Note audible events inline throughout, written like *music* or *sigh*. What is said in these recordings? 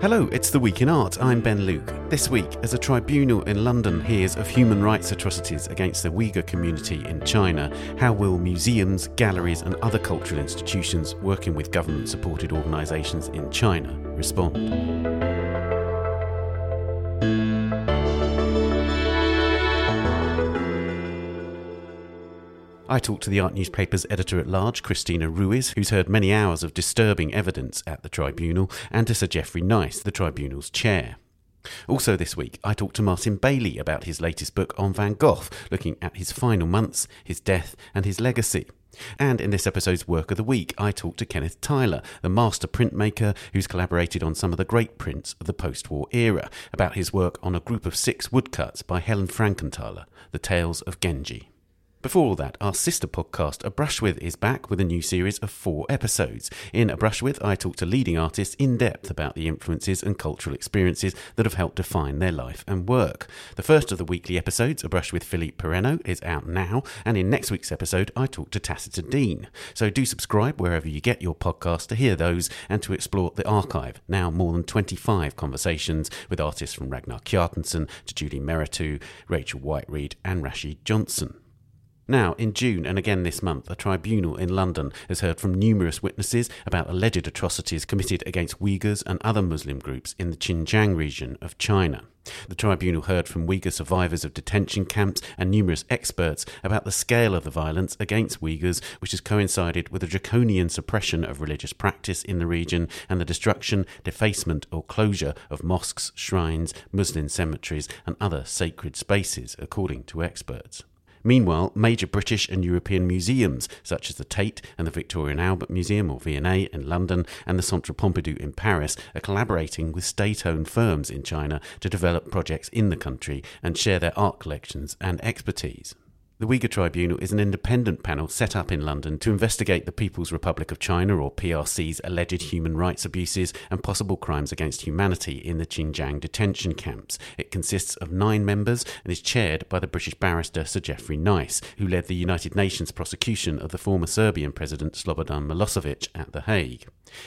Hello, it's The Week in Art. I'm Ben Luke. This week, as a tribunal in London hears of human rights atrocities against the Uyghur community in China, how will museums, galleries, and other cultural institutions working with government supported organisations in China respond? I talked to the art newspaper's editor at large, Cristina Ruiz, who's heard many hours of disturbing evidence at the tribunal, and to Sir Geoffrey Nice, the tribunal's chair. Also, this week, I talked to Martin Bailey about his latest book on Van Gogh, looking at his final months, his death, and his legacy. And in this episode's Work of the Week, I talked to Kenneth Tyler, the master printmaker who's collaborated on some of the great prints of the post war era, about his work on a group of six woodcuts by Helen Frankenthaler, The Tales of Genji. Before all that, our sister podcast, A Brush With, is back with a new series of four episodes. In A Brush With, I talk to leading artists in depth about the influences and cultural experiences that have helped define their life and work. The first of the weekly episodes, A Brush With Philippe Parreno, is out now, and in next week's episode, I talk to Tacita Dean. So do subscribe wherever you get your podcast to hear those and to explore the archive. Now, more than 25 conversations with artists from Ragnar Kjartansson to Julie Mehretu, Rachel Whiteread, and Rashid Johnson. Now, in June and again this month, a tribunal in London has heard from numerous witnesses about alleged atrocities committed against Uyghurs and other Muslim groups in the Xinjiang region of China. The tribunal heard from Uyghur survivors of detention camps and numerous experts about the scale of the violence against Uyghurs, which has coincided with a draconian suppression of religious practice in the region and the destruction, defacement, or closure of mosques, shrines, Muslim cemeteries, and other sacred spaces, according to experts. Meanwhile, major British and European museums, such as the Tate and the Victoria and Albert Museum, or V&A, in London, and the Centre Pompidou in Paris, are collaborating with state owned firms in China to develop projects in the country and share their art collections and expertise. The Uyghur Tribunal is an independent panel set up in London to investigate the People's Republic of China, or PRC's, alleged human rights abuses and possible crimes against humanity in the Xinjiang detention camps. It consists of nine members and is chaired by the British barrister Sir Geoffrey Nice, who led the United Nations prosecution of the former Serbian President Slobodan Milosevic at The Hague.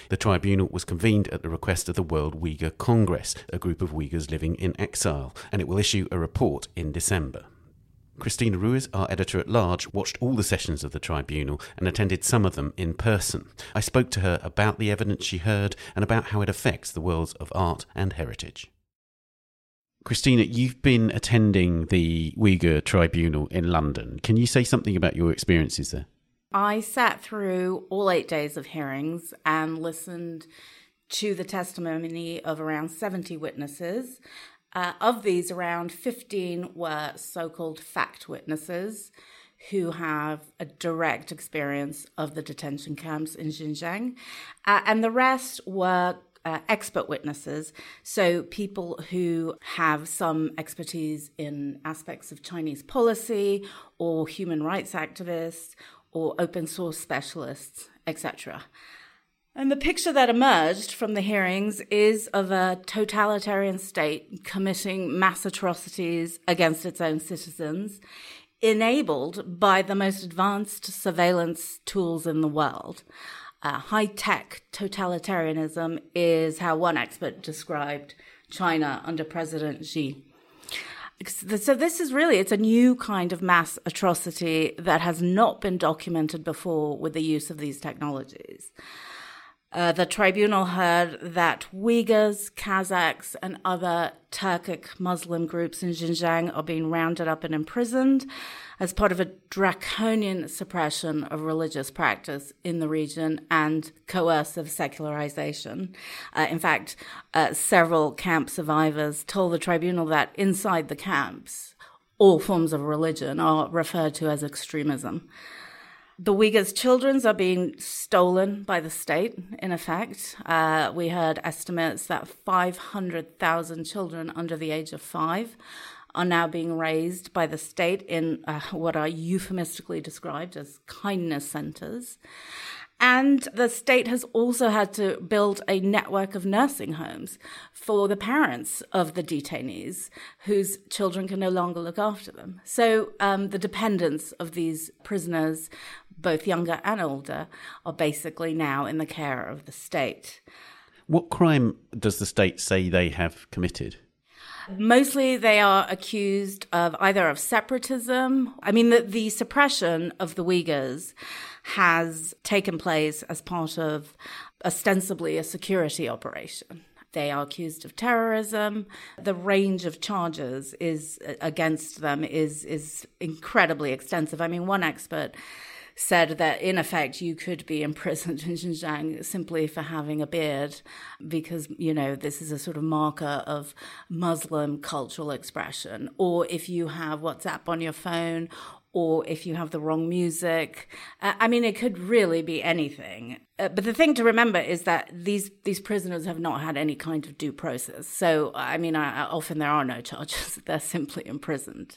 The tribunal was convened at the request of the World Uyghur Congress, a group of Uyghurs living in exile, and it will issue a report in December. Cristina Ruiz, our editor at large, watched all the sessions of the tribunal and attended some of them in person. I spoke to her about the evidence she heard and about how it affects the worlds of art and heritage. Cristina, you've been attending the Uyghur Tribunal in London. Can you say something about your experiences there? I sat through all eight days of hearings and listened to the testimony of around 70 witnesses uh, of these, around 15 were so called fact witnesses who have a direct experience of the detention camps in Xinjiang. Uh, and the rest were uh, expert witnesses, so people who have some expertise in aspects of Chinese policy or human rights activists or open source specialists, etc. And the picture that emerged from the hearings is of a totalitarian state committing mass atrocities against its own citizens, enabled by the most advanced surveillance tools in the world. Uh, high tech totalitarianism is how one expert described China under President Xi. So this is really it's a new kind of mass atrocity that has not been documented before with the use of these technologies. Uh, the tribunal heard that Uyghurs, Kazakhs, and other Turkic Muslim groups in Xinjiang are being rounded up and imprisoned as part of a draconian suppression of religious practice in the region and coercive secularization. Uh, in fact, uh, several camp survivors told the tribunal that inside the camps, all forms of religion are referred to as extremism. The Uyghurs' children are being stolen by the state, in effect. Uh, we heard estimates that 500,000 children under the age of five are now being raised by the state in uh, what are euphemistically described as kindness centers. And the state has also had to build a network of nursing homes for the parents of the detainees whose children can no longer look after them. So um, the dependence of these prisoners, both younger and older, are basically now in the care of the state. What crime does the state say they have committed? Mostly they are accused of either of separatism. I mean, the, the suppression of the Uyghurs has taken place as part of ostensibly a security operation. They are accused of terrorism. The range of charges is against them is is incredibly extensive. I mean, one expert said that in effect you could be imprisoned in *laughs* Xinjiang simply for having a beard because, you know, this is a sort of marker of Muslim cultural expression. Or if you have WhatsApp on your phone or if you have the wrong music. Uh, I mean, it could really be anything. Uh, but the thing to remember is that these these prisoners have not had any kind of due process. So, I mean, I, often there are no charges; *laughs* they're simply imprisoned.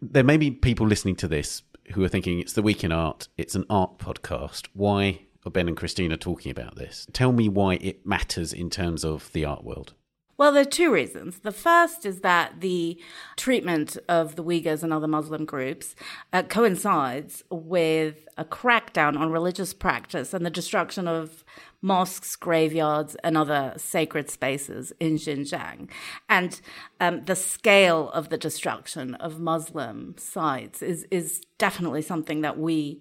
There may be people listening to this who are thinking it's the week in art, it's an art podcast. Why are Ben and Cristina talking about this? Tell me why it matters in terms of the art world. Well, there are two reasons. The first is that the treatment of the Uyghurs and other Muslim groups uh, coincides with a crackdown on religious practice and the destruction of mosques, graveyards, and other sacred spaces in Xinjiang. And um, the scale of the destruction of Muslim sites is, is definitely something that we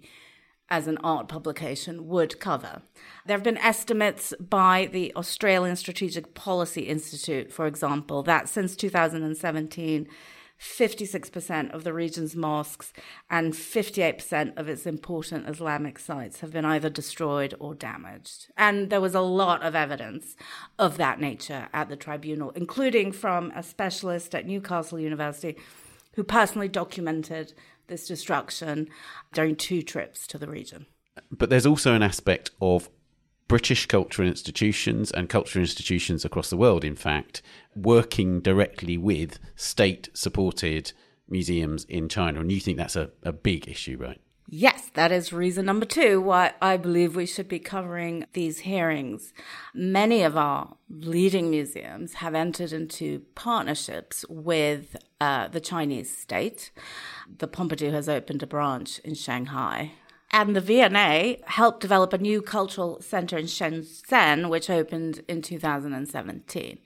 as an art publication would cover. There have been estimates by the Australian Strategic Policy Institute, for example, that since 2017, 56% of the region's mosques and 58% of its important Islamic sites have been either destroyed or damaged. And there was a lot of evidence of that nature at the tribunal, including from a specialist at Newcastle University who personally documented this destruction during two trips to the region. But there's also an aspect of British cultural institutions and cultural institutions across the world, in fact, working directly with state supported museums in China. And you think that's a, a big issue, right? Yes, that is reason number two why I believe we should be covering these hearings. Many of our leading museums have entered into partnerships with uh, the Chinese state. The Pompidou has opened a branch in Shanghai. And the V&A helped develop a new cultural center in Shenzhen, which opened in 2017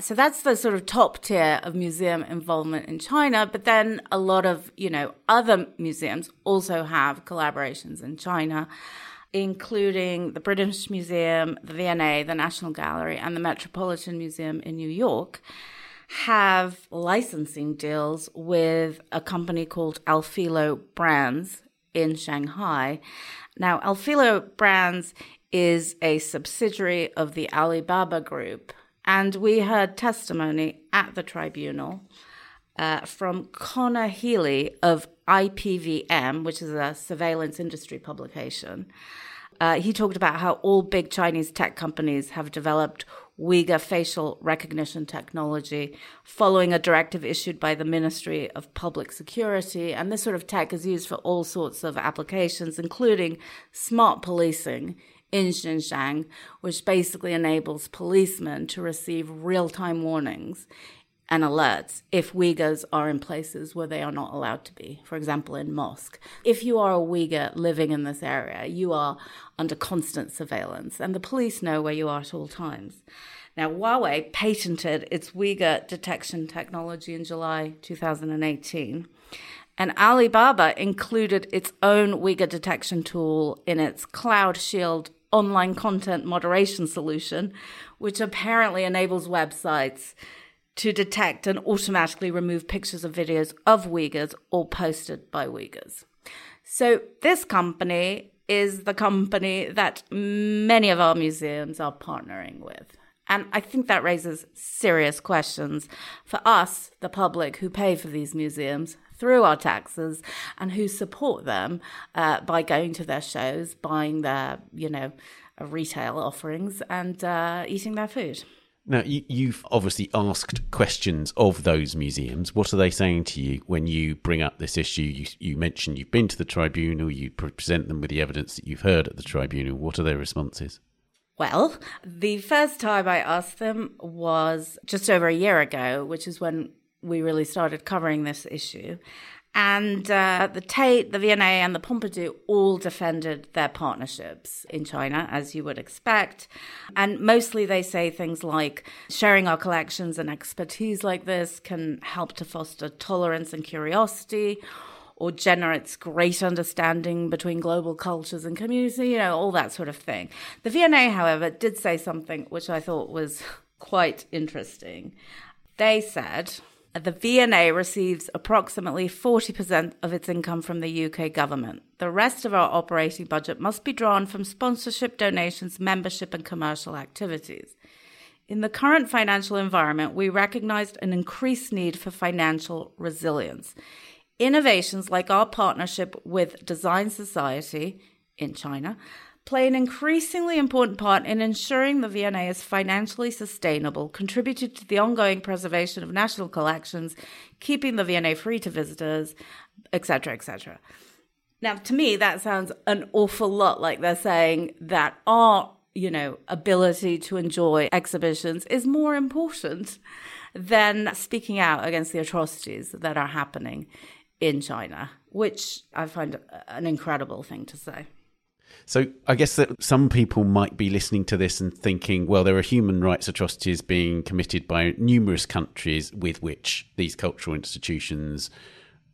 so that's the sort of top tier of museum involvement in China. But then a lot of, you know, other museums also have collaborations in China, including the British Museum, the V&A, the National Gallery, and the Metropolitan Museum in New York have licensing deals with a company called Alfilo Brands in Shanghai. Now, Alfilo Brands is a subsidiary of the Alibaba Group and we heard testimony at the tribunal uh, from Conor Healy of IPVM, which is a surveillance industry publication. Uh, he talked about how all big Chinese tech companies have developed Uyghur facial recognition technology following a directive issued by the Ministry of Public Security. And this sort of tech is used for all sorts of applications, including smart policing in Xinjiang, which basically enables policemen to receive real time warnings and alerts if Uyghurs are in places where they are not allowed to be, for example, in mosque. If you are a Uyghur living in this area, you are under constant surveillance, and the police know where you are at all times. Now, Huawei patented its Uyghur detection technology in July 2018. And Alibaba included its own Uyghur detection tool in its Cloud Shield online content moderation solution, which apparently enables websites to detect and automatically remove pictures of videos of Uyghurs or posted by Uyghurs. So, this company is the company that many of our museums are partnering with. And I think that raises serious questions for us, the public who pay for these museums, through our taxes and who support them uh, by going to their shows, buying their, you know, retail offerings and uh, eating their food. Now, you, have obviously asked questions of those museums. What are they saying to you when you bring up this issue? You, you mentioned you've been to the tribunal, you present them with the evidence that you've heard at the tribunal. What are their responses? Well, the first time I asked them was just over a year ago, which is when we really started covering this issue. And uh, the Tate, the V&A, and the Pompidou all defended their partnerships in China, as you would expect. And mostly they say things like sharing our collections and expertise like this can help to foster tolerance and curiosity or generates great understanding between global cultures and community, you know, all that sort of thing. The V&A, however, did say something which I thought was quite interesting. They said, the V&A receives approximately 40% of its income from the UK government. The rest of our operating budget must be drawn from sponsorship, donations, membership, and commercial activities. In the current financial environment, we recognized an increased need for financial resilience. Innovations like our partnership with Design Society in China play an increasingly important part in ensuring the V&A is financially sustainable, contributed to the ongoing preservation of national collections, keeping the V&A free to visitors, etc., etc. Now, to me, that sounds an awful lot like they're saying that our, you know, ability to enjoy exhibitions is more important than speaking out against the atrocities that are happening in China, which I find an incredible thing to say. So I guess that some people might be listening to this and thinking, well, there are human rights atrocities being committed by numerous countries with which these cultural institutions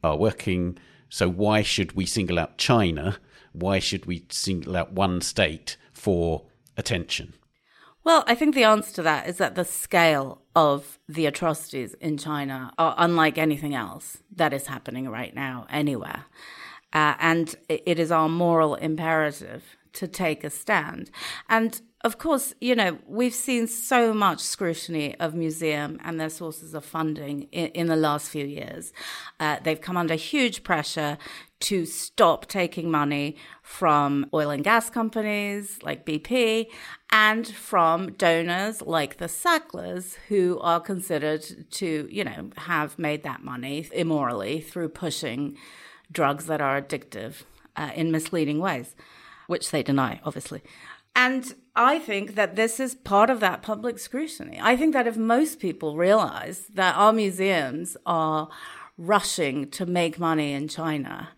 are working. So why should we single out China? Why should we single out one state for attention? Well, I think the answer to that is that the scale of the atrocities in China are unlike anything else that is happening right now anywhere. Uh, and it is our moral imperative to take a stand. And of course, you know, we've seen so much scrutiny of museum and their sources of funding in, in the last few years. Uh, they've come under huge pressure to stop taking money from oil and gas companies like BP and from donors like the Sacklers, who are considered to, you know, have made that money immorally through pushing drugs that are addictive uh, in misleading ways, which they deny, obviously. And I think that this is part of that public scrutiny. I think that if most people realize that our museums are rushing to make money in China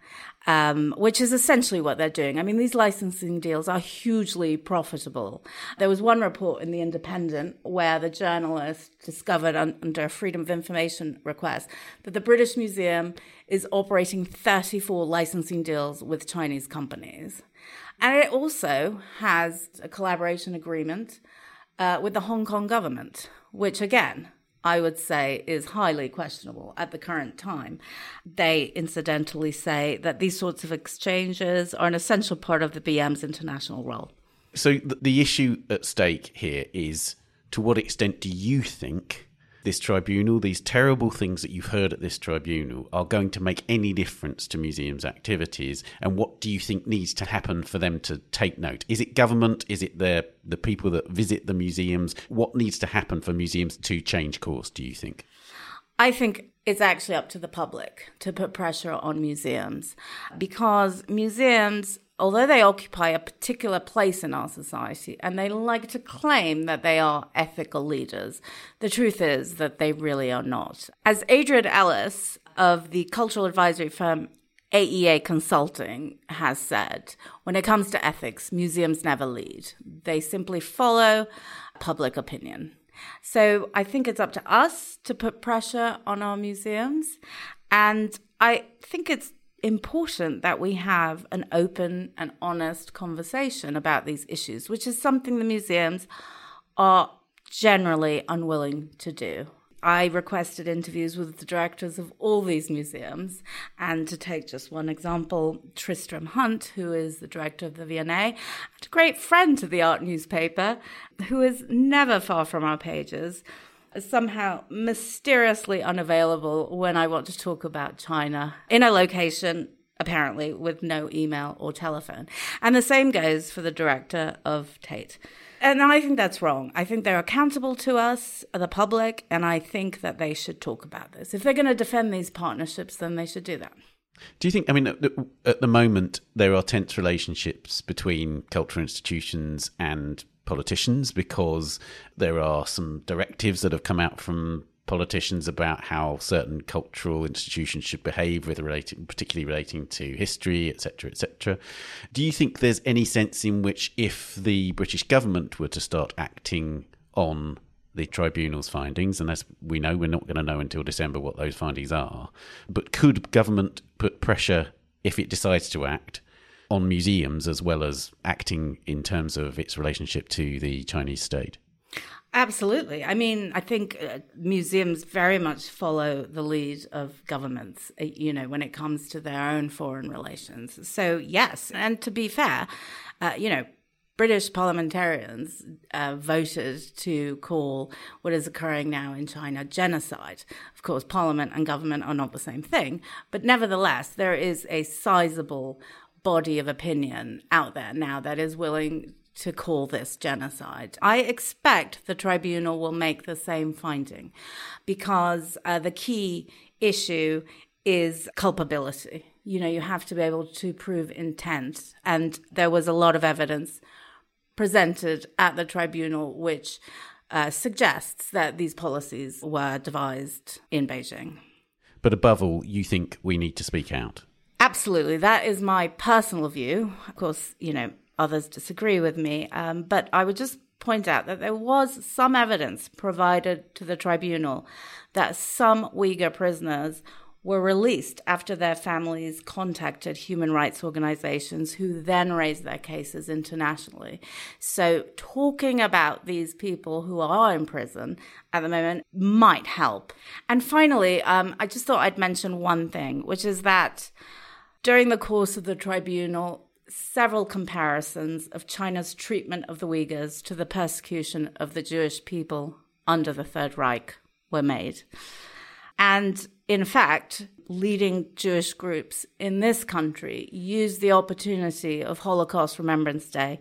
um, which is essentially what they're doing. I mean, these licensing deals are hugely profitable. There was one report in The Independent where the journalist discovered un- under a Freedom of Information request that the British Museum is operating 34 licensing deals with Chinese companies. And it also has a collaboration agreement uh, with the Hong Kong government, which again, I would say is highly questionable at the current time. They incidentally say that these sorts of exchanges are an essential part of the BM's international role. So the issue at stake here is to what extent do you think this tribunal, these terrible things that you've heard at this tribunal, are going to make any difference to museums' activities? And what do you think needs to happen for them to take note? Is it government? Is it the the people that visit the museums? What needs to happen for museums to change course? Do you think? I think it's actually up to the public to put pressure on museums because museums although they occupy a particular place in our society and they like to claim that they are ethical leaders, the truth is that they really are not. As Adrian Ellis of the cultural advisory firm AEA Consulting has said, when it comes to ethics, museums never lead. They simply follow public opinion. So I think it's up to us to put pressure on our museums. And I think it's important that we have an open and honest conversation about these issues, which is something the museums are generally unwilling to do. I requested interviews with the directors of all these museums. And to take just one example, Tristram Hunt, who is the director of the V&A, and a great friend to the art newspaper, who is never far from our pages, somehow mysteriously unavailable when I want to talk about China in a location apparently, with no email or telephone. And the same goes for the director of Tate. And I think that's wrong. I think they're accountable to us, the public, and I think that they should talk about this. If they're going to defend these partnerships, then they should do that. Do you think, I mean, at the moment, there are tense relationships between cultural institutions and politicians because there are some directives that have come out from politicians about how certain cultural institutions should behave with relating particularly relating to history etc etc do you think there's any sense in which if the british government were to start acting on the tribunal's findings and as we know we're not going to know until december what those findings are but could government put pressure if it decides to act on museums as well as acting in terms of its relationship to the chinese state Absolutely. I mean, I think uh, museums very much follow the lead of governments, uh, you know, when it comes to their own foreign relations. So, yes. And to be fair, uh, you know, British parliamentarians uh, voted to call what is occurring now in China genocide. Of course, parliament and government are not the same thing, but nevertheless, there is a sizable body of opinion out there now that is willing to call this genocide. I expect the tribunal will make the same finding because uh, the key issue is culpability. You know, you have to be able to prove intent. And there was a lot of evidence presented at the tribunal which uh, suggests that these policies were devised in Beijing. But above all, you think we need to speak out? Absolutely. That is my personal view. Of course, you know, others disagree with me. Um, but I would just point out that there was some evidence provided to the tribunal that some Uyghur prisoners were released after their families contacted human rights organizations who then raised their cases internationally. So, talking about these people who are in prison at the moment might help. And finally, um, I just thought I'd mention one thing, which is that during the course of the tribunal, several comparisons of China's treatment of the Uyghurs to the persecution of the Jewish people under the Third Reich were made. And in fact, leading Jewish groups in this country used the opportunity of Holocaust Remembrance Day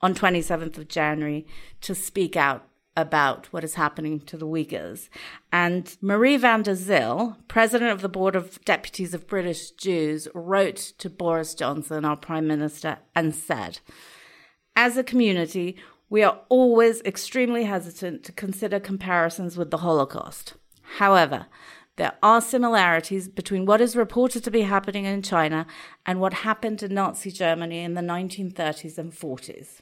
on 27th of January to speak out about what is happening to the Uyghurs. And Marie van der Zyl, president of the Board of Deputies of British Jews, wrote to Boris Johnson, our prime minister, and said, As a community, we are always extremely hesitant to consider comparisons with the Holocaust. However, there are similarities between what is reported to be happening in China and what happened in Nazi Germany in the 1930s and 40s.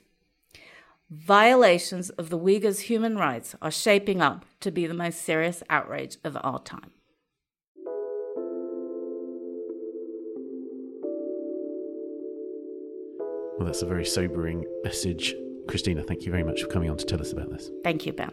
Violations of the Uyghurs' human rights are shaping up to be the most serious outrage of our time. Well, that's a very sobering message. Cristina, thank you very much for coming on to tell us about this. Thank you, Ben.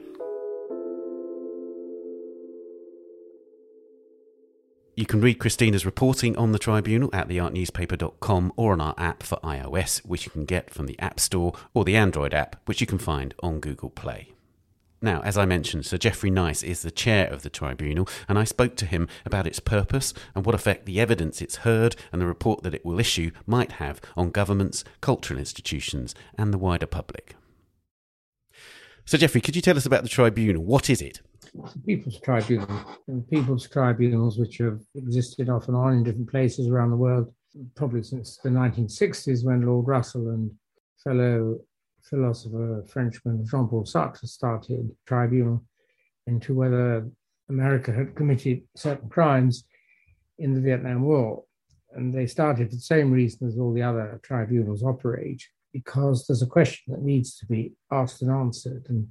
You can read Cristina's reporting on the tribunal at theartnewspaper.com or on our app for iOS, which you can get from the App Store or the Android app, which you can find on Google Play. Now, as I mentioned, Sir Geoffrey Nice is the chair of the tribunal, and I spoke to him about its purpose and what effect the evidence it's heard and the report that it will issue might have on governments, cultural institutions, and the wider public. So, Geoffrey, could you tell us about the tribunal? What is it? People's tribunals and People's Tribunals, which have existed off and on in different places around the world, probably since the 1960s when Lord Russell and fellow philosopher Frenchman Jean Paul Sartre started a tribunal into whether America had committed certain crimes in the Vietnam War. And they started for the same reason as all the other tribunals operate, because there's a question that needs to be asked and answered. And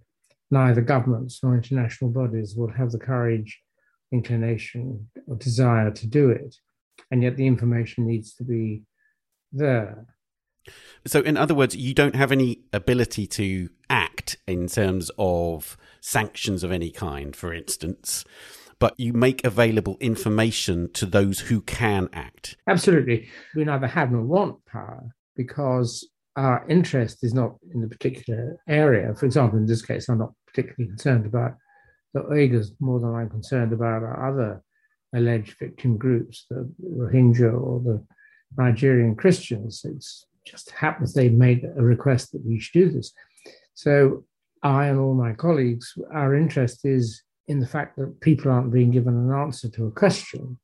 neither governments nor international bodies will have the courage, inclination, or desire to do it. And yet the information needs to be there. So, in other words, you don't have any ability to act in terms of sanctions of any kind, for instance, but you make available information to those who can act. Absolutely. We neither have nor want power because our interest is not in a particular area. For example, in this case, I'm not particularly concerned about the Uyghurs more than I'm concerned about other alleged victim groups, the Rohingya or the Nigerian Christians. It just happens they made a request that we should do this. So I and all my colleagues, our interest is in the fact that people aren't being given an answer to a question,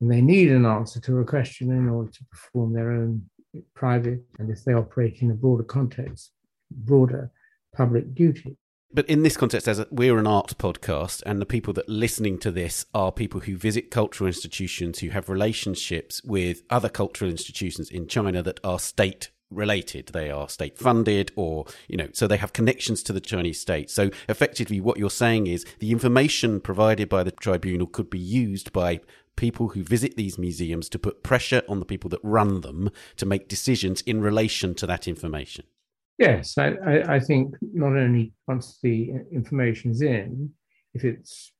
and they need an answer to a question in order to perform their own private, and if they operate in a broader context, broader public duty. But in this context, as a, we're an art podcast, and the people that are listening to this are people who visit cultural institutions, who have relationships with other cultural institutions in China that are state related. They are state mm. funded or, you know, so they have connections to the Chinese state. So effectively, what you're saying is the information provided by the tribunal could be used by people who visit these museums to put pressure on the people that run them to make decisions in relation to that information. Yes, I, I, I think not only once the information is in, if it's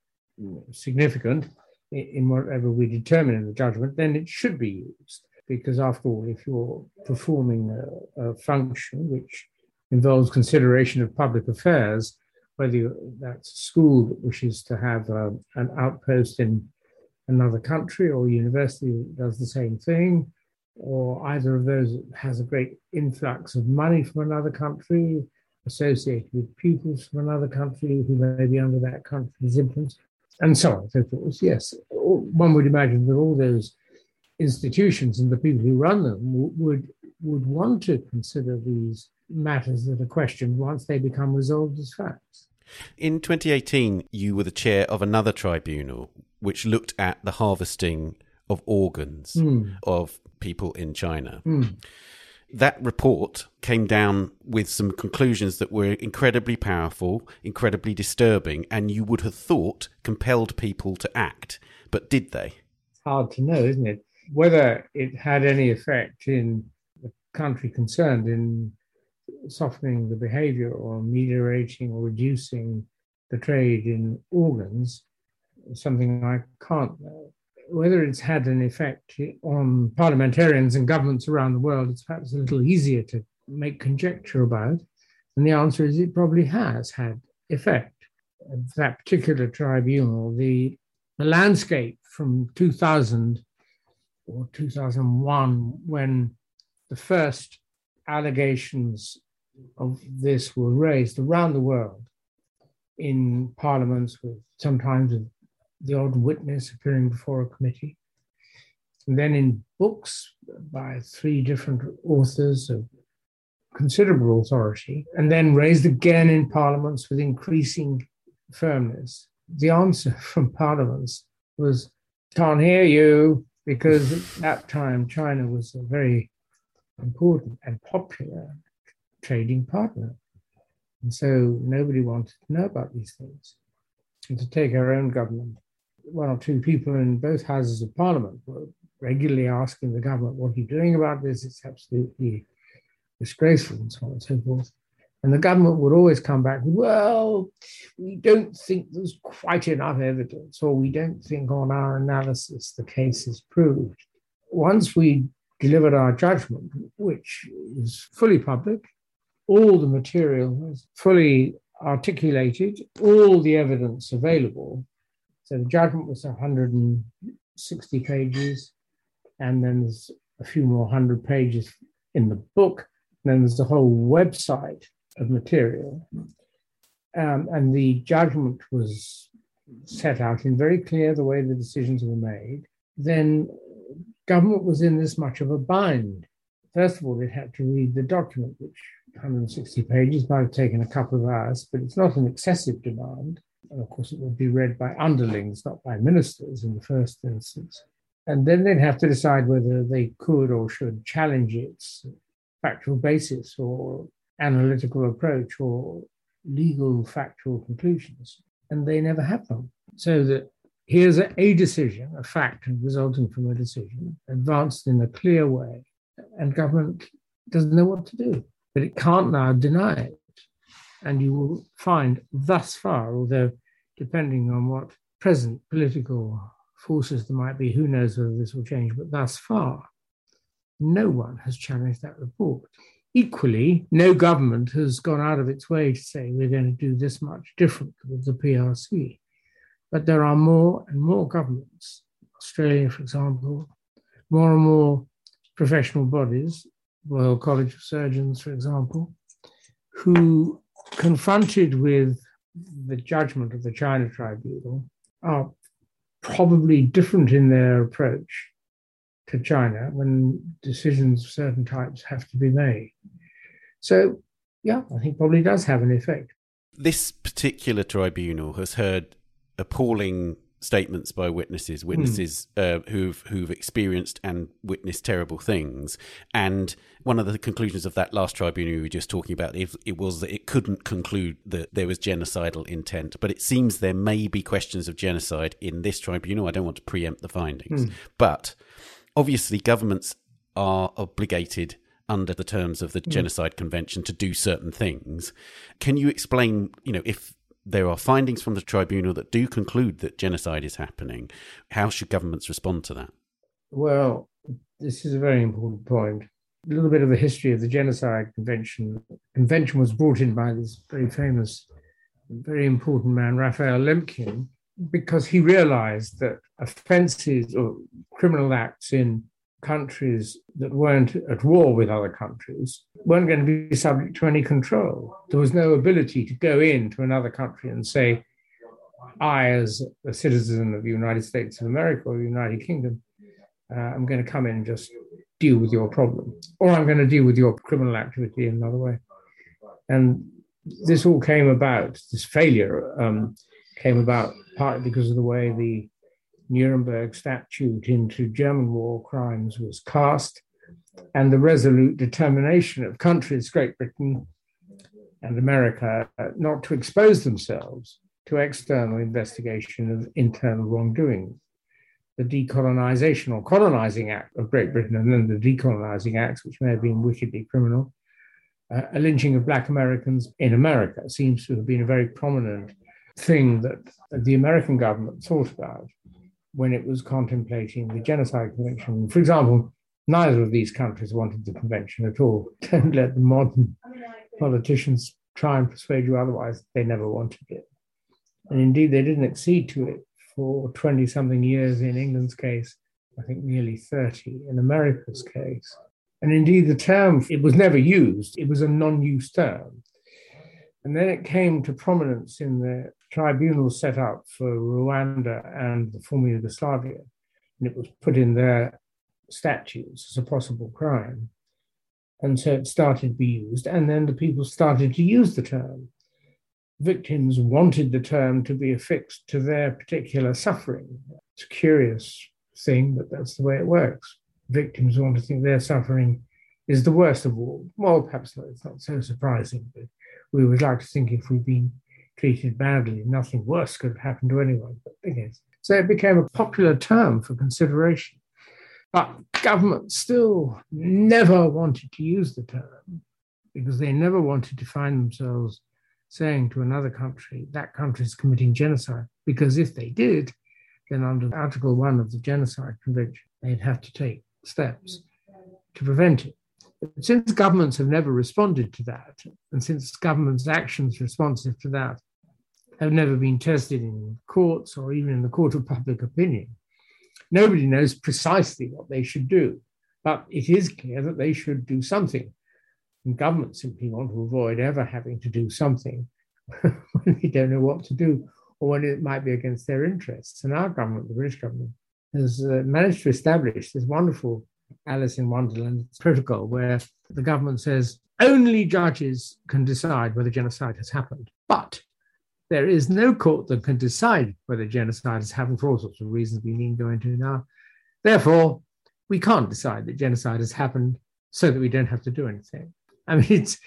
significant in whatever we determine in the judgment, then it should be used because after all, if you're performing a, a function which involves consideration of public affairs, whether you, that's a school that wishes to have a, um, an outpost in another country or university that does the same thing, or either of those has a great influx of money from another country associated with pupils from another country who may be under that country's influence, and so on and so forth. Yes, one would imagine that all those institutions and the people who run them would would want to consider these matters that are questioned once they become resolved as facts. In 2018, you were the chair of another tribunal which looked at the harvesting of organs mm. of people in China. Mm. That report came down with some conclusions that were incredibly powerful, incredibly disturbing, and you would have thought compelled people to act. But did they? It's hard to know, isn't it? Whether it had any effect in the country concerned in softening the behavior or ameliorating or reducing the trade in organs, something I can't know. Whether it's had an effect on parliamentarians and governments around the world, it's perhaps a little easier to make conjecture about. And the answer is it probably has had effect. That particular tribunal, the, the landscape from 2000 or 2001 when the first allegations of this were raised around the world in parliaments with sometimes the odd witness appearing before a committee. And then in books by three different authors of considerable authority and then raised again in parliaments with increasing firmness. The answer *laughs* from parliaments was can't hear you because at that time China was a very important and popular trading partner. And so nobody wanted to know about these things. And to take our own government, one or two people in both houses of parliament were regularly asking the government, What are you doing about this? It's absolutely disgraceful, and so on and so forth. And the government would always come back, well, we don't think there's quite enough evidence, or we don't think on our analysis the case is proved. Once we delivered our judgment, which is fully public, all the material was fully articulated, all the evidence available. So the judgment was 160 pages, and then there's a few more hundred pages in the book. And then there's a whole website of material. Um, and the judgment was set out in very clear the way the decisions were made, then government was in this much of a bind. First of all, they had to read the document, which 160 pages might have taken a couple of hours, but it's not an excessive demand. And of course, it would be read by underlings, not by ministers in the first instance. And then they'd have to decide whether they could or should challenge its factual basis or analytical approach or legal factual conclusions, and they never them. So that here's a, a decision, a fact resulting from a decision, advanced in a clear way, and government doesn't know what to do, but it can't now deny it. And you will find thus far, although depending on what present political forces there might be, who knows whether this will change, but thus far, no one has challenged that report. Equally, no government has gone out of its way to say we're going to do this much different with the PRC. But there are more and more governments, Australia, for example, more and more professional bodies, Royal College of Surgeons, for example, who, confronted with the judgment of the China Tribunal, are probably different in their approach to China when decisions of certain types have to be made. So, yeah, I think probably does have an effect. This particular tribunal has heard appalling statements by witnesses, hmm. witnesses mm. uh, who've who've experienced and witnessed terrible things. And one of the conclusions of that last tribunal we were just talking about, it, it was that it couldn't conclude that there was genocidal intent. But it seems there may be questions of genocide in this tribunal. I don't want to preempt the findings, mm. but obviously governments are obligated under the terms of the mm. genocide convention to do certain things can you explain you know if there are findings from the tribunal that do conclude that genocide is happening. How should governments respond to that? Well, this is a very important point. A little bit of the history of the Genocide Convention. The convention was brought in by this very famous, very important man, Raphael Lemkin, because he realized that offenses or criminal acts in countries that weren't at war with other countries weren't going to be subject to any control. There was no ability to go into another country and say, I, as a citizen of the United States of America or the United Kingdom, uh, I'm going to come in and just deal with your problem, or I'm going to deal with your criminal activity in another way. And this all came about, this failure um, came about partly because of the way the Nuremberg statute into German war crimes was cast, and the resolute determination of countries, Great Britain and America, not to expose themselves to external investigation of internal wrongdoing. The decolonization or colonizing act of Great Britain and then the decolonizing acts, which may have been wickedly criminal, uh, a lynching of Black Americans in America seems to have been a very prominent thing that the American government thought about when it was contemplating the Genocide Convention. For example, neither of these countries wanted the convention at all. *laughs* Don't let the modern politicians try and persuade you otherwise. They never wanted it. And indeed, they didn't accede to it for 20 something years in England's case, I think nearly 30 in America's case. And indeed, the term, it was never used, it was a non use term. And then it came to prominence in the tribunals set up for Rwanda and the former Yugoslavia, and it was put in their statutes as a possible crime. And so it started to be used, and then the people started to use the term. Victims wanted the term to be affixed to their particular suffering. It's a curious thing, but that's the way it works. Victims want to think their suffering is the worst of all. Well, perhaps it's not so surprising, but we would like to think if we've been treated badly. Nothing worse could have happened to anyone. But again, so it became a popular term for consideration. But government still never wanted to use the term because they never wanted to find themselves saying to another country, that country is committing genocide. Because if they did, then under Article 1 of the Genocide Convention, they'd have to take steps to prevent it. But since governments have never responded to that, and since governments' actions responsive to that have never been tested in courts or even in the court of public opinion. Nobody knows precisely what they should do, but it is clear that they should do something. And governments simply want to avoid ever having to do something *laughs* when they don't know what to do or when it might be against their interests. And our government, the British government, has uh, managed to establish this wonderful Alice in Wonderland protocol where the government says only judges can decide whether genocide has happened. But there is no court that can decide whether genocide has happened for all sorts of reasons we need to go into now. Therefore, we can't decide that genocide has happened so that we don't have to do anything. I mean, *laughs* it's,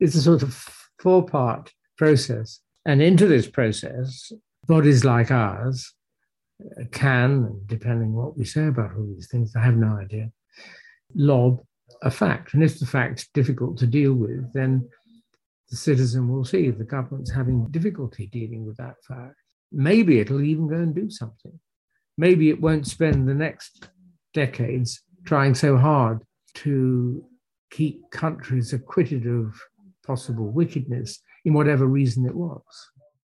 it's a sort of four part process. And into this process, bodies like ours uh, can, depending on what we say about all these things, I have no idea, lob a fact. And if the fact's difficult to deal with, then the citizen will see the government's having difficulty dealing with that fact. Maybe it'll even go and do something. Maybe it won't spend the next decades trying so hard to keep countries acquitted of possible wickedness in whatever reason it was.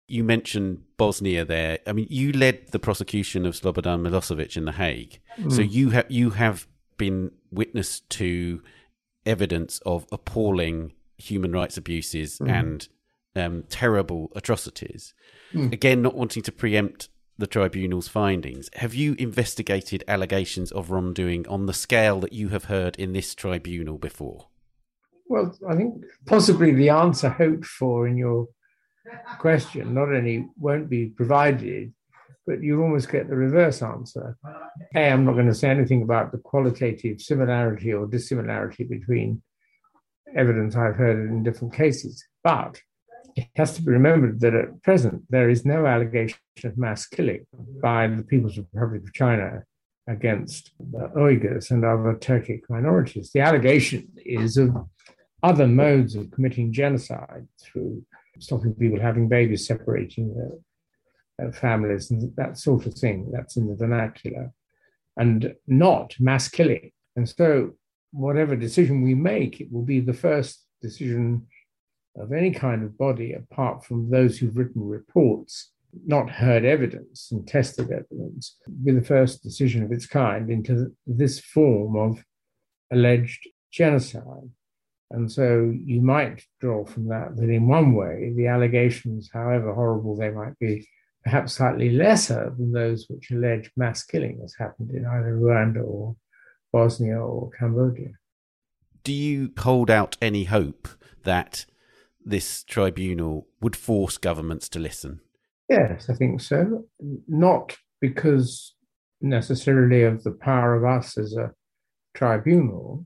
You mentioned Bosnia there. I mean, you led the prosecution of Slobodan Milosevic in The Hague. Mm. So you have you have been witness to evidence of appalling human rights abuses mm. and um, terrible atrocities. Mm. Again, not wanting to preempt the tribunal's findings, have you investigated allegations of wrongdoing on the scale that you have heard in this tribunal before? Well, I think possibly the answer hoped for in your question not only won't be provided, but you almost get the reverse answer. A, I'm not going to say anything about the qualitative similarity or dissimilarity between evidence I've heard in different cases, but it has to be remembered that at present there is no allegation of mass killing by the People's Republic of China against the Uyghurs and other Turkic minorities. The allegation is of other modes of committing genocide through stopping people having babies, separating their, families, and that sort of thing. That's in the vernacular, and not mass killing. And so, whatever decision we make, it will be the first decision of any kind of body apart from those who've written reports, not heard evidence and tested evidence, be the first decision of its kind into this form of alleged genocide. And so you might draw from that that in one way, the allegations, however horrible they might be, perhaps slightly lesser than those which allege mass killing has happened in either Rwanda or Bosnia or Cambodia. Do you hold out any hope that this tribunal would force governments to listen? Yes, I think so. Not because necessarily of the power of us as a tribunal,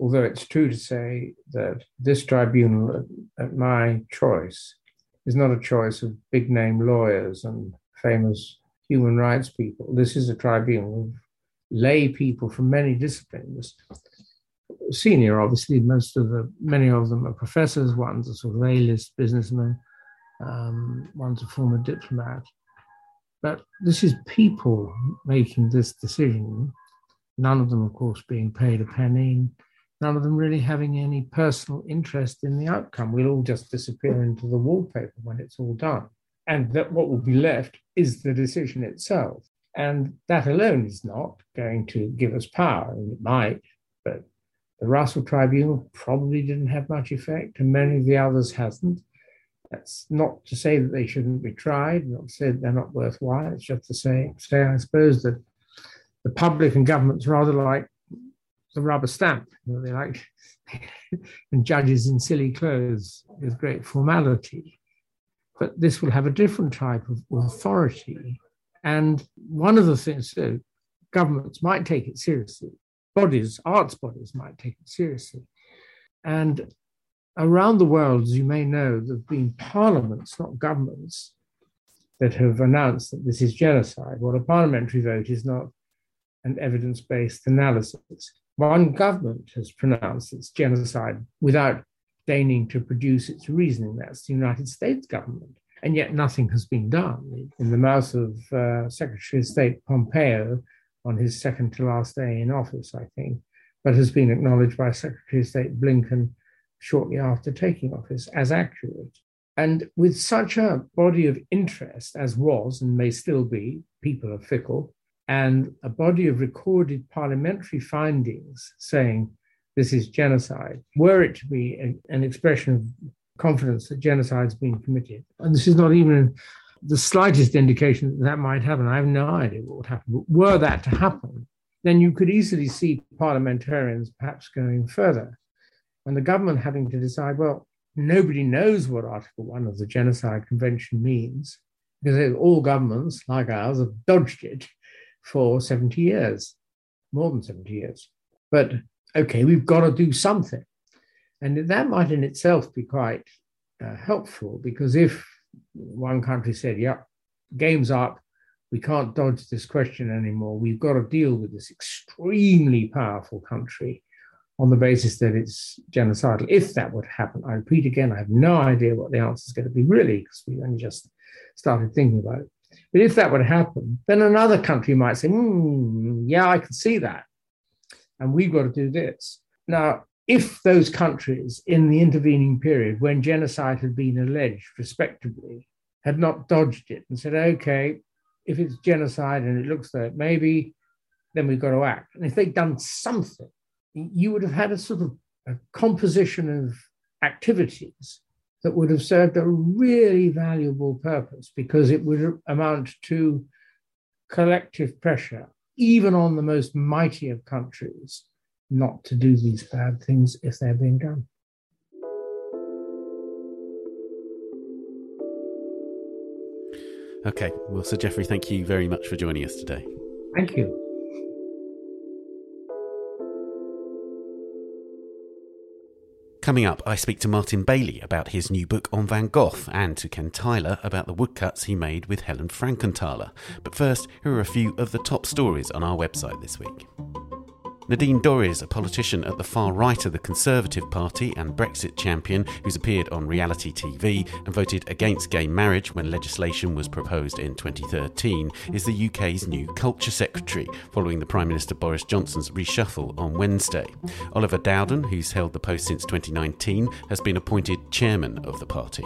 although it's true to say that this tribunal, at my choice, is not a choice of big name lawyers and famous human rights people. This is a tribunal of lay people from many disciplines senior, obviously. Most of the, many of them are professors. One's a sort of A-list businessman. Um, one's a former diplomat. But this is people making this decision. None of them, of course, being paid a penny. None of them really having any personal interest in the outcome. We'll all just disappear into the wallpaper when it's all done. And that what will be left is the decision itself. And that alone is not going to give us power. And it might, but the Russell Tribunal probably didn't have much effect, and many of the others hasn't. That's not to say that they shouldn't be tried, not to say they're not worthwhile. It's just to say, say I suppose that the public and government's rather like the rubber stamp. You know, they like *laughs* and judges in silly clothes with great formality. But this will have a different type of authority. And one of the things that governments might take it seriously bodies, arts bodies, might take it seriously. And around the world, as you may know, there have been parliaments, not governments, that have announced that this is genocide. Well, a parliamentary vote is not an evidence based analysis. One government has pronounced it's genocide without deigning to produce its reasoning. That's the United States government. And yet nothing has been done. In the mouth of uh, Secretary of State Pompeo, on his second to last day in office, I think, but has been acknowledged by Secretary of State Blinken shortly after taking office as accurate. And with such a body of interest as was and may still be, people are fickle, and a body of recorded parliamentary findings saying this is genocide, were it to be a, an expression of confidence that genocide has been committed, and this is not even the slightest indication that that might happen. I have no idea what would happen. But were that to happen, then you could easily see parliamentarians perhaps going further and the government having to decide, well, nobody knows what Article 1 of the Genocide Convention means because all governments, like ours, have dodged it for 70 years, more than 70 years. But okay, we've got to do something. And that might in itself be quite uh, helpful because if one country said, yeah, game's up. We can't dodge this question anymore. We've got to deal with this extremely powerful country on the basis that it's genocidal. If that would happen, I repeat again, I have no idea what the answer is going to be really, because we only just started thinking about it. But if that would happen, then another country might say, mm, yeah, I can see that. And we've got to do this. Now, if those countries in the intervening period, when genocide had been alleged respectably, had not dodged it and said, okay, if it's genocide and it looks like maybe then we've got to act. And if they'd done something, you would have had a sort of a composition of activities that would have served a really valuable purpose because it would amount to collective pressure, even on the most mighty of countries, not to do these bad things if they're being done. Okay, well, Sir Geoffrey, thank you very much for joining us today. Thank you. Coming up, I speak to Martin Bailey about his new book on Van Gogh and to Ken Tyler about the woodcuts he made with Helen Frankenthaler. But first, here are a few of the top stories on our website this week. Nadine Dorries, a politician at the far right of the Conservative Party and Brexit champion who's appeared on reality TV and voted against gay marriage when legislation was proposed in 2013, is the UK's new Culture Secretary, following the Prime Minister Boris Johnson's reshuffle on Wednesday. Oliver Dowden, who's held the post since 2019, has been appointed chairman of the party.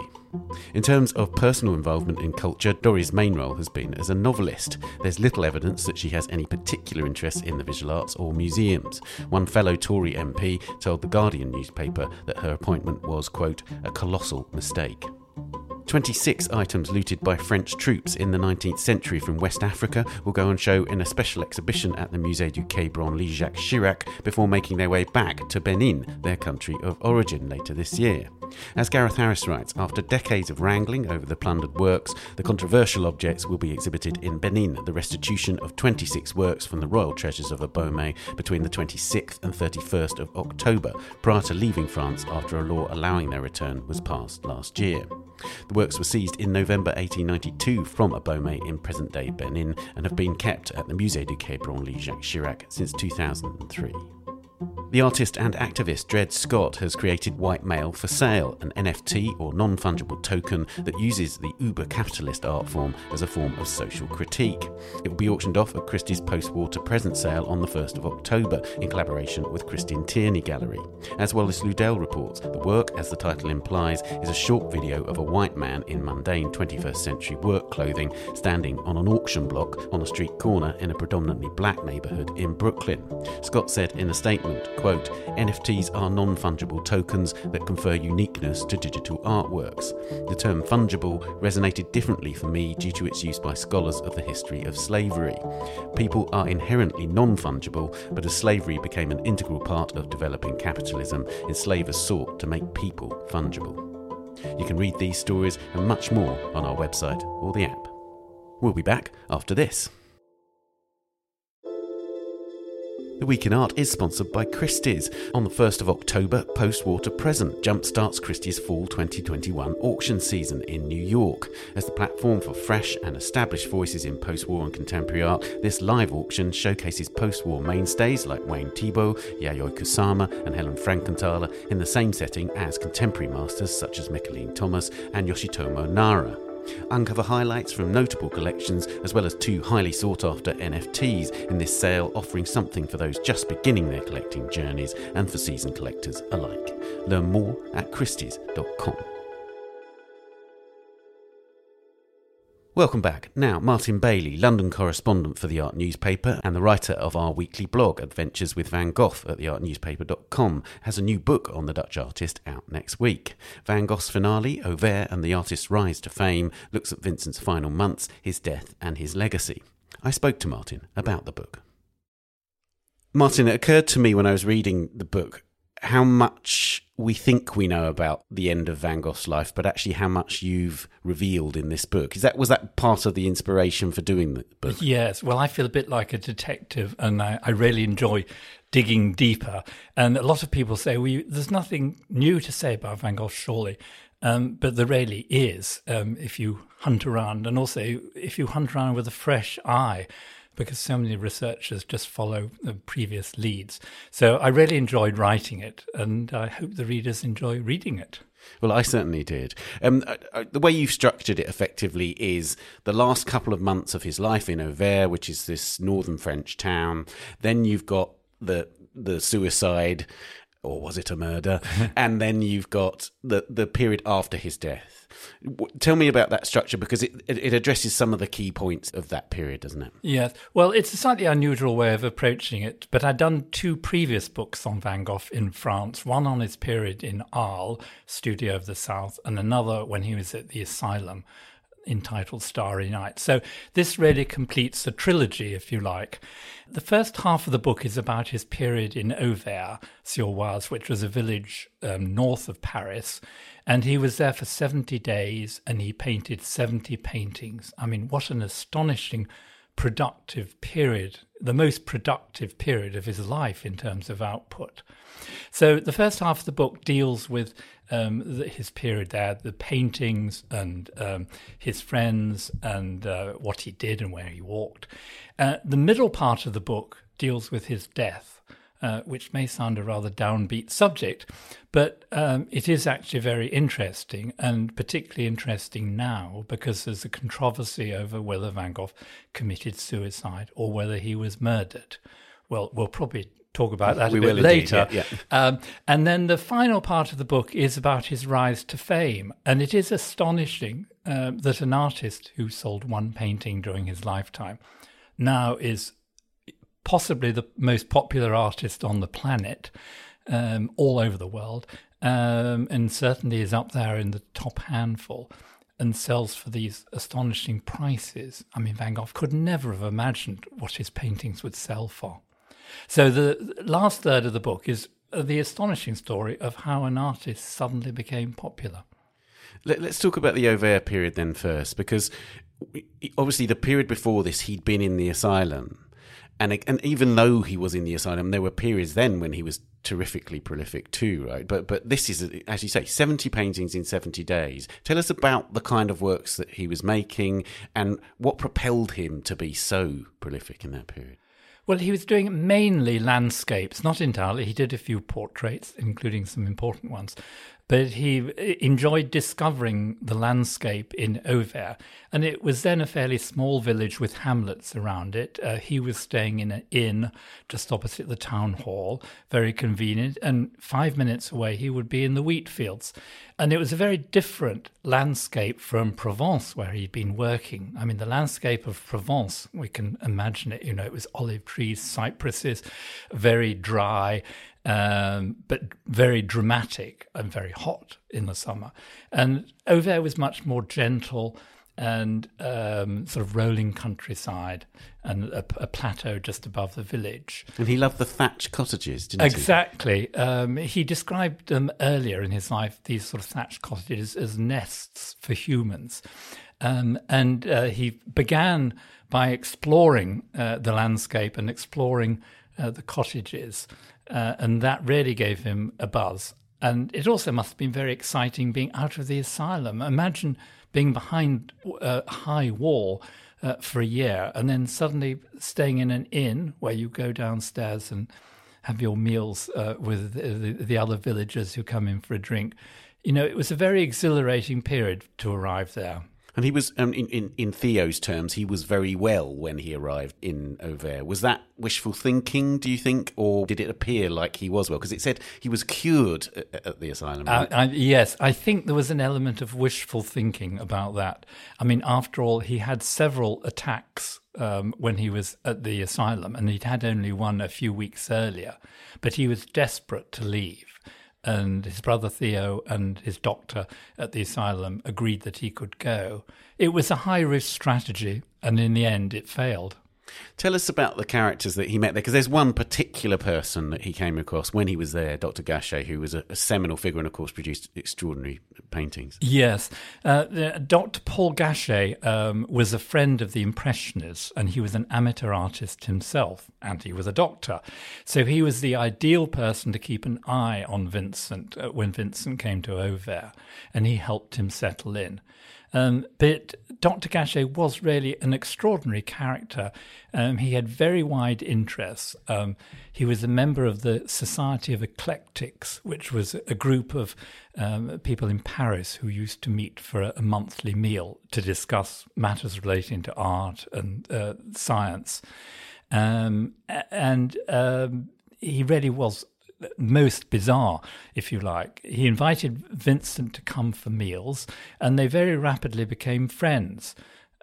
In terms of personal involvement in culture, Dorries' main role has been as a novelist. There's little evidence that she has any particular interest in the visual arts or museums. One fellow Tory MP told the Guardian newspaper that her appointment was, quote, a colossal mistake. 26 items looted by French troops in the 19th century from West Africa will go on show in a special exhibition at the Musée du Quai Branly Jacques Chirac before making their way back to Benin, their country of origin, later this year. As Gareth Harris writes, after decades of wrangling over the plundered works, the controversial objects will be exhibited in Benin, the restitution of 26 works from the royal treasures of Abomey between the 26th and 31st of October, prior to leaving France after a law allowing their return was passed last year. The works were seized in November 1892 from Abomey in present day Benin and have been kept at the Musée du Quai Branly Jacques Chirac since 2003. The artist and activist Dred Scott has created White Male for Sale, an NFT or non fungible token that uses the uber capitalist art form as a form of social critique. It will be auctioned off at Christie's post war to present sale on the 1st of October in collaboration with Christine Tierney Gallery. As Wallace Ludel reports, the work, as the title implies, is a short video of a white man in mundane 21st century work clothing standing on an auction block on a street corner in a predominantly black neighbourhood in Brooklyn. Scott said in a statement, quote, NFTs are non fungible tokens that confer uniqueness to digital artworks. The term fungible resonated differently for me due to its use by scholars of the history of slavery. People are inherently non fungible, but as slavery became an integral part of developing capitalism, enslavers sought to make people fungible. You can read these stories and much more on our website or the app. We'll be back after this. The Week in Art is sponsored by Christie's. On the 1st of October, Post to Present jumpstarts Christie's Fall 2021 auction season in New York. As the platform for fresh and established voices in post war and contemporary art, this live auction showcases post war mainstays like Wayne Thiebaud, Yayoi Kusama, and Helen Frankenthaler in the same setting as contemporary masters such as Mickalene Thomas and Yoshitomo Nara. Uncover highlights from notable collections as well as two highly sought after NFTs in this sale, offering something for those just beginning their collecting journeys and for seasoned collectors alike. Learn more at Christie's.com. Welcome back. Now, Martin Bailey, London correspondent for the Art Newspaper and the writer of our weekly blog, Adventures with Van Gogh at theartnewspaper.com, has a new book on the Dutch artist out next week. Van Gogh's finale, Auvers and the artist's rise to fame, looks at Vincent's final months, his death, and his legacy. I spoke to Martin about the book. Martin, it occurred to me when I was reading the book how much we think we know about the end of Van Gogh's life, but actually how much you've revealed in this book. Is that was that part of the inspiration for doing the book? Yes. Well, I feel a bit like a detective, and I, I really enjoy digging deeper. And a lot of people say, "Well, you, there's nothing new to say about Van Gogh, surely." Um, but there really is um, if you hunt around, and also if you hunt around with a fresh eye because so many researchers just follow the previous leads. So I really enjoyed writing it, and I hope the readers enjoy reading it. Well, I certainly did. Um, uh, uh, the way you've structured it effectively is the last couple of months of his life in Auvers, which is this northern French town. Then you've got the the suicide or was it a murder? *laughs* and then you've got the the period after his death. Tell me about that structure because it, it addresses some of the key points of that period, doesn't it? Yes. Well, it's a slightly unusual way of approaching it, but I'd done two previous books on Van Gogh in France one on his period in Arles, Studio of the South, and another when he was at the asylum entitled Starry Night. So this really completes the trilogy, if you like. The first half of the book is about his period in Auvers sur Oise, which was a village um, north of Paris. And he was there for 70 days and he painted 70 paintings. I mean, what an astonishing productive period, the most productive period of his life in terms of output. So the first half of the book deals with um, his period there, the paintings and um, his friends and uh, what he did and where he walked. Uh, the middle part of the book deals with his death. Uh, which may sound a rather downbeat subject, but um, it is actually very interesting, and particularly interesting now because there's a controversy over whether Van Gogh committed suicide or whether he was murdered. Well, we'll probably talk about that we a bit later. yeah, yeah. Um, and then the final part of the book is about his rise to fame. And it is astonishing uh, that an artist who sold one painting during his lifetime now is possibly the most popular artist on the planet, um, all over the world, um, and certainly is up there in the top handful and sells for these astonishing prices. I mean, Van Gogh could never have imagined what his paintings would sell for. So the last third of the book is the astonishing story of how an artist suddenly became popular. Let, us talk about the Auvers period then first, because obviously the period before this, he'd been in the asylum. And, and even though he was in the asylum, there were periods then when he was terrifically prolific too, right? But but this is, as you say, seventy paintings in seventy days. Tell us about the kind of works that he was making and what propelled him to be so prolific in that period. Well, he was doing mainly landscapes, not entirely. He did a few portraits, including some important ones but he enjoyed discovering the landscape in Auvers. And it was then a fairly small village with hamlets around it. Uh, he was staying in an inn just opposite the town hall, very convenient. And five minutes away, he would be in the wheat fields. And it was a very different landscape from Provence, where he'd been working. I mean, the landscape of Provence, we can imagine it, you know, it was olive trees, cypresses, very dry um, but very dramatic and very hot in the summer. And Auvers was much more gentle and um, sort of rolling countryside and a, a, plateau just above the village. And he loved the thatched cottages, didn't exactly. he? Exactly. Um, he described them earlier in his life, these sort of thatched cottages, as nests for humans. Um, and uh, he began by exploring uh, the landscape and exploring uh, the cottages uh, and that really gave him a buzz. And it also must have been very exciting being out of the asylum. Imagine being behind a high wall uh, for a year and then suddenly staying in an inn where you go downstairs and have your meals uh, with the, the, other villagers who come in for a drink. You know, it was a very exhilarating period to arrive there. And he was, um, in, in, in Theo's terms, he was very well when he arrived in Auvers. Was that wishful thinking, do you think, or did it appear like he was well? Because it said he was cured at, at the asylum. Right? Uh, I, yes, I think there was an element of wishful thinking about that. I mean, after all, he had several attacks um, when he was at the asylum, and he'd had only one a few weeks earlier, but he was desperate to leave and his brother Theo and his doctor at the asylum agreed that he could go. It was a high risk strategy, and in the end, it failed. Tell us about the characters that he met there, because there's one particular person that he came across when he was there, Dr. Gachet, who was a, a seminal figure and, of course, produced extraordinary paintings. Yes. Uh, Dr. Paul Gachet um, was a friend of the Impressionists, and he was an amateur artist himself, and he was a doctor. So he was the ideal person to keep an eye on Vincent uh, when Vincent came to Auvers, and he helped him settle in. Um, but Dr. Gachet was really an extraordinary character. Um, he had very wide interests. Um, he was a member of the Society of Eclectics, which was a group of um, people in Paris who used to meet for a, a, monthly meal to discuss matters relating to art and uh, science. Um, and um, he really was most bizarre, if you like. He invited Vincent to come for meals, and they very rapidly became friends.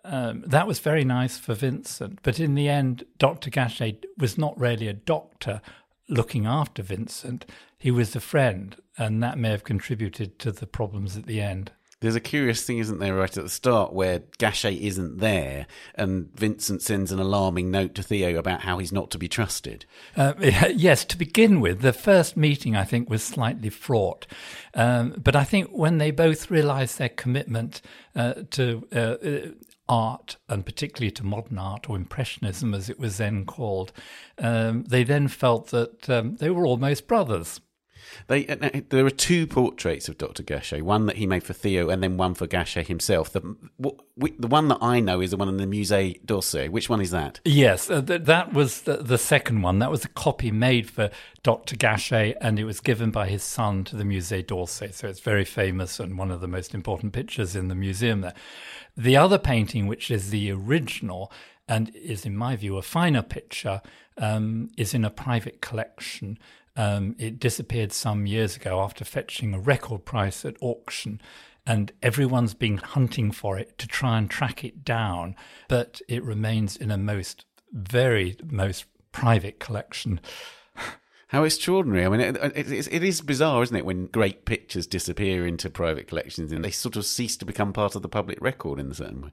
Um, that was very nice for Vincent, but in the end, Dr. Gachet was not really a doctor looking after Vincent. He was a friend, and that may have contributed to the problems at the end. There's a curious thing, isn't there, right at the start, where Gachet isn't there, and Vincent sends an alarming note to Theo about how he's not to be trusted. Uh, *laughs* yes, to begin with, the first meeting I think was slightly fraught, um, but I think when they both realised their commitment uh, to uh, uh, art, and particularly to modern art or impressionism, as it was then called, um, they then felt that um, they were almost brothers. They, uh, there are two portraits of Dr. Gachet, one that he made for Theo and then one for Gachet himself. The, the one that I know is the one in the Musée d'Orsay. Which one is that? Yes, uh, th- that was the, the, second one. That was a copy made for Dr. Gachet and it was given by his son to the Musée d'Orsay. So it's very famous and one of the most important pictures in the museum there. The other painting, which is the original, and is, in my view, a finer picture, um, is in a private collection um, it disappeared some years ago after fetching a record price at auction, and everyone's been hunting for it to try and track it down. But it remains in a most, very, most private collection. How extraordinary! I mean, it, it, it is bizarre, isn't it, when great pictures disappear into private collections and they sort of cease to become part of the public record in a certain way.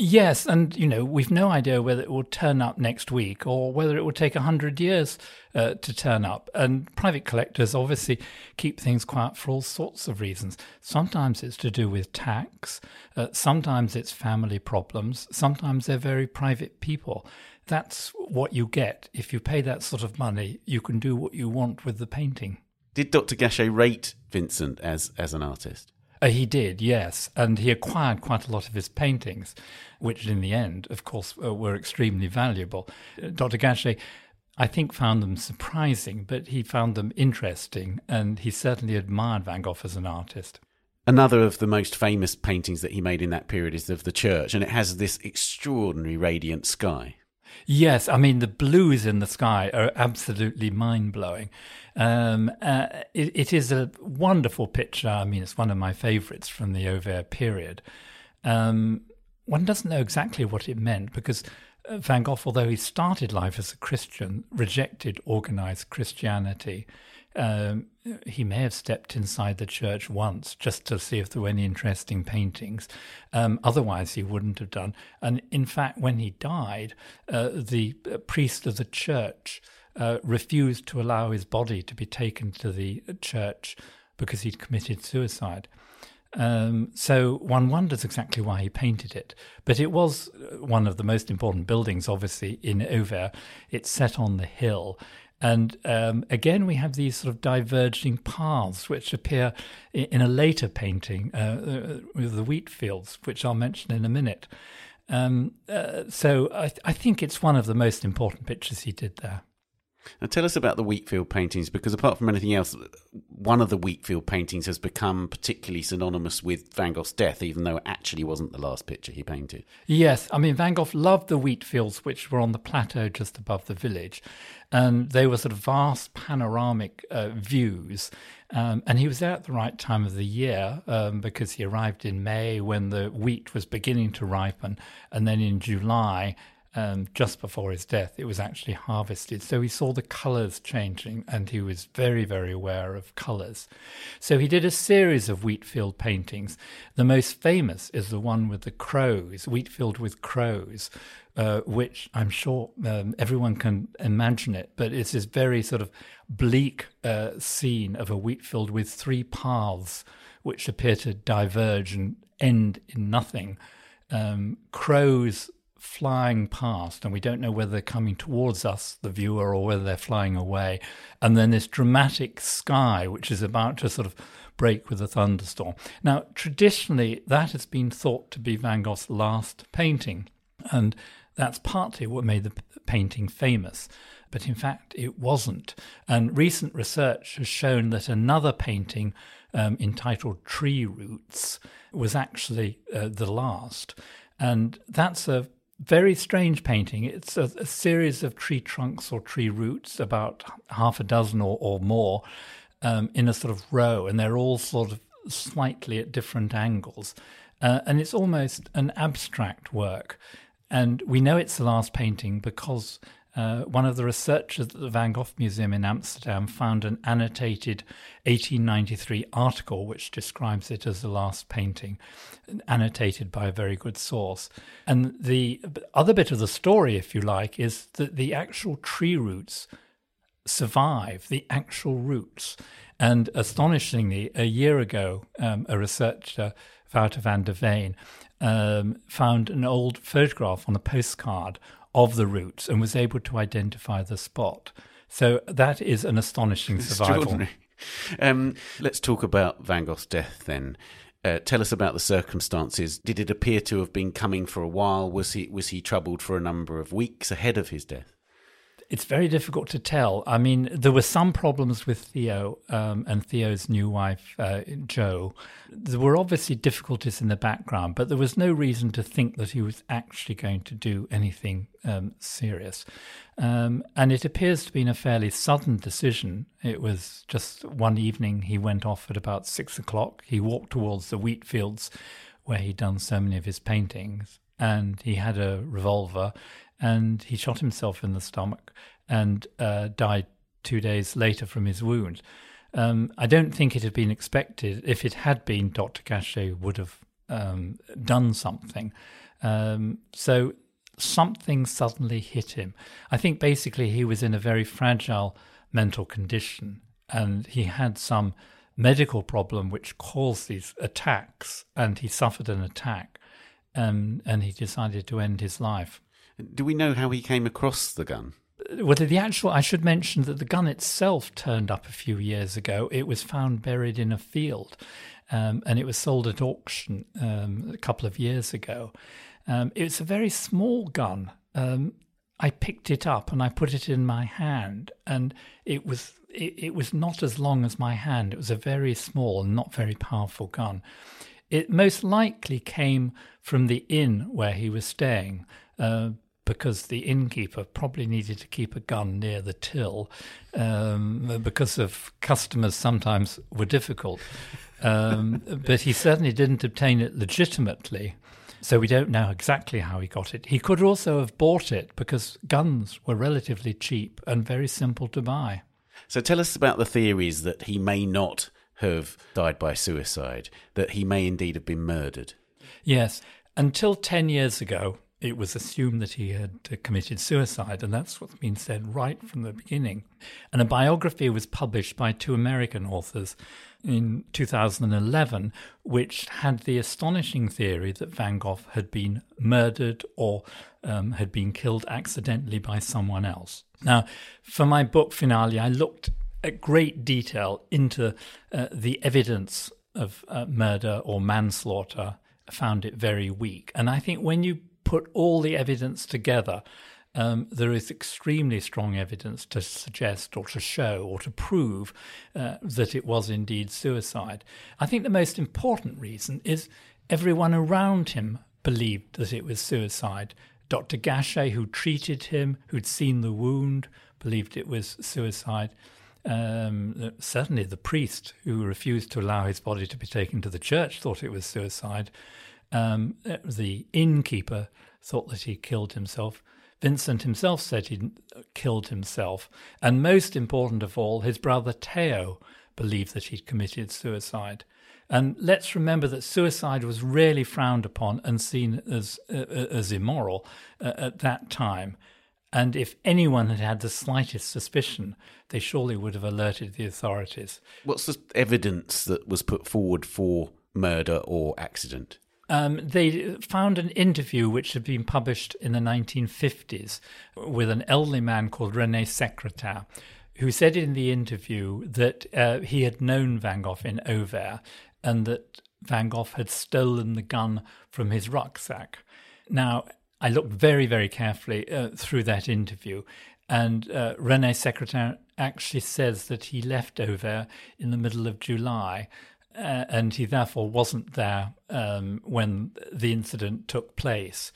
Yes, and you know we've no idea whether it will turn up next week or whether it will take a hundred years uh, to turn up. And private collectors obviously keep things quiet for all sorts of reasons. Sometimes it's to do with tax. Uh, sometimes it's family problems. Sometimes they're very private people. That's what you get if you pay that sort of money. You can do what you want with the painting. Did Dr. Gachet rate Vincent as as an artist? Uh, he did, yes. And he acquired quite a lot of his paintings, which in the end, of course, uh, were extremely valuable. Uh, Dr. Gachet, I think, found them surprising, but he found them interesting, and he certainly admired Van Gogh as an artist. Another of the most famous paintings that he made in that period is of the church, and it has this extraordinary radiant sky. Yes, I mean the blues in the sky are absolutely mind blowing. Um, uh, it, it is a wonderful picture. I mean, it's one of my favourites from the Auvers period. Um, one doesn't know exactly what it meant because uh, Van Gogh, although he started life as a Christian, rejected organised Christianity. Um, he may have stepped inside the church once just to see if there were any interesting paintings. Um, otherwise, he wouldn't have done. And in fact, when he died, uh, the uh, priest of the church uh, refused to allow his body to be taken to the church because he'd committed suicide. Um, so one wonders exactly why he painted it. But it was uh, one of the most important buildings, obviously, in Auvers. It's set on the hill. And um, again, we have these sort of diverging paths which appear in a later painting uh, uh, with the wheat fields, which I'll mention in a minute. Um, uh, so I, th- I, think it's one of the most important pictures he did there. Now, tell us about the Wheatfield paintings, because apart from anything else, one of the Wheatfield paintings has become particularly synonymous with Van Gogh's death, even though it actually wasn't the last picture he painted. Yes, I mean, Van Gogh loved the wheat fields, which were on the plateau just above the village, and they were sort of vast panoramic uh, views. Um, and he was there at the right time of the year um, because he arrived in May when the wheat was beginning to ripen, and then in July um, just before his death, it was actually harvested. So he saw the colours changing and he was very, very aware of colours. So he did a series of Wheatfield paintings. The most famous is the one with the crows, Wheatfield with crows, uh, which I'm sure um, everyone can imagine it, but it's this very sort of bleak uh, scene of a wheatfield with three paths which appear to diverge and end in nothing. Um, crows flying past, and we don't know whether they're coming towards us, the viewer, or whether they're flying away. And then this dramatic sky, which is about to sort of break with a thunderstorm. Now, traditionally, that has been thought to be Van Gogh's last painting, and that's partly what made the painting famous. But in fact, it wasn't. And recent research has shown that another painting um, entitled Tree Roots was actually uh, the last. And that's a very strange painting. It's a, a, series of tree trunks or tree roots, about half a dozen or, or more, um, in a sort of row, and they're all sort of slightly at different angles. Uh, and it's almost an abstract work. And we know it's the last painting because uh, one of the researchers at the Van Gogh Museum in Amsterdam found an annotated 1893 article which describes it as the last painting, annotated by a very good source. And the other bit of the story, if you like, is that the actual tree roots survive, the actual roots. And astonishingly, a year ago, um, a researcher, Wouter van der Veen, um, found an old photograph on a postcard of the roots and was able to identify the spot. So that is an astonishing survival. Um, let's talk about Van Gogh's death then. Uh, tell us about the circumstances. Did it appear to have been coming for a while? Was he was he troubled for a number of weeks ahead of his death? It's very difficult to tell. I mean, there were some problems with Theo um, and Theo's new wife, uh, Jo. There were obviously difficulties in the background, but there was no reason to think that he was actually going to do anything um, serious. Um, and it appears to have been a fairly sudden decision. It was just one evening he went off at about six o'clock. He walked towards the wheat fields where he'd done so many of his paintings, and he had a revolver and he shot himself in the stomach and uh, died two days later from his wound. Um, I don't think it had been expected. If it had been, Dr. Gachet would have um, done something. Um, so something suddenly hit him. I think basically he was in a very fragile mental condition and he had some medical problem which caused these attacks and he suffered an attack and, and he decided to end his life. Do we know how he came across the gun? Well, the actual, I should mention that the gun itself turned up a few years ago. It was found buried in a field um, and it was sold at auction um, a couple of years ago. Um, it's a very small gun. Um, I picked it up and I put it in my hand, and it was it, it, was not as long as my hand. It was a very small and not very powerful gun. It most likely came from the inn where he was staying. Uh, because the innkeeper probably needed to keep a gun near the till um, because of customers sometimes were difficult. Um, *laughs* but he certainly didn't obtain it legitimately. So we don't know exactly how he got it. He could also have bought it because guns were relatively cheap and very simple to buy. So tell us about the theories that he may not have died by suicide, that he may indeed have been murdered. Yes. Until 10 years ago, it was assumed that he had uh, committed suicide, and that's what's been said right from the beginning. And a biography was published by two American authors in 2011, which had the astonishing theory that Van Gogh had been murdered or um, had been killed accidentally by someone else. Now, for my book finale, I looked at great detail into uh, the evidence of uh, murder or manslaughter found it very weak. And I think when you put all the evidence together, um, there is extremely strong evidence to suggest or to show or to prove uh, that it was indeed suicide. I think the most important reason is everyone around him believed that it was suicide. Dr. Gachet, who treated him, who'd seen the wound, believed it was suicide. Um, certainly, the priest who refused to allow his body to be taken to the church thought it was suicide. Um, the innkeeper thought that he killed himself. Vincent himself said he killed himself. And most important of all, his brother Theo believed that he'd committed suicide. And let's remember that suicide was really frowned upon and seen as, uh, as immoral uh, at that time. And if anyone had had the slightest suspicion, they surely would have alerted the authorities. What's the evidence that was put forward for murder or accident? Um, they found an interview which had been published in the 1950s with an elderly man called Rene Secretan, who said in the interview that uh, he had known Van Gogh in Auvers and that Van Gogh had stolen the gun from his rucksack. Now, I looked very, very carefully uh, through that interview, and uh, Rene Secretan actually says that he left Auvers in the middle of July uh, and he therefore wasn't there um, when the incident took place.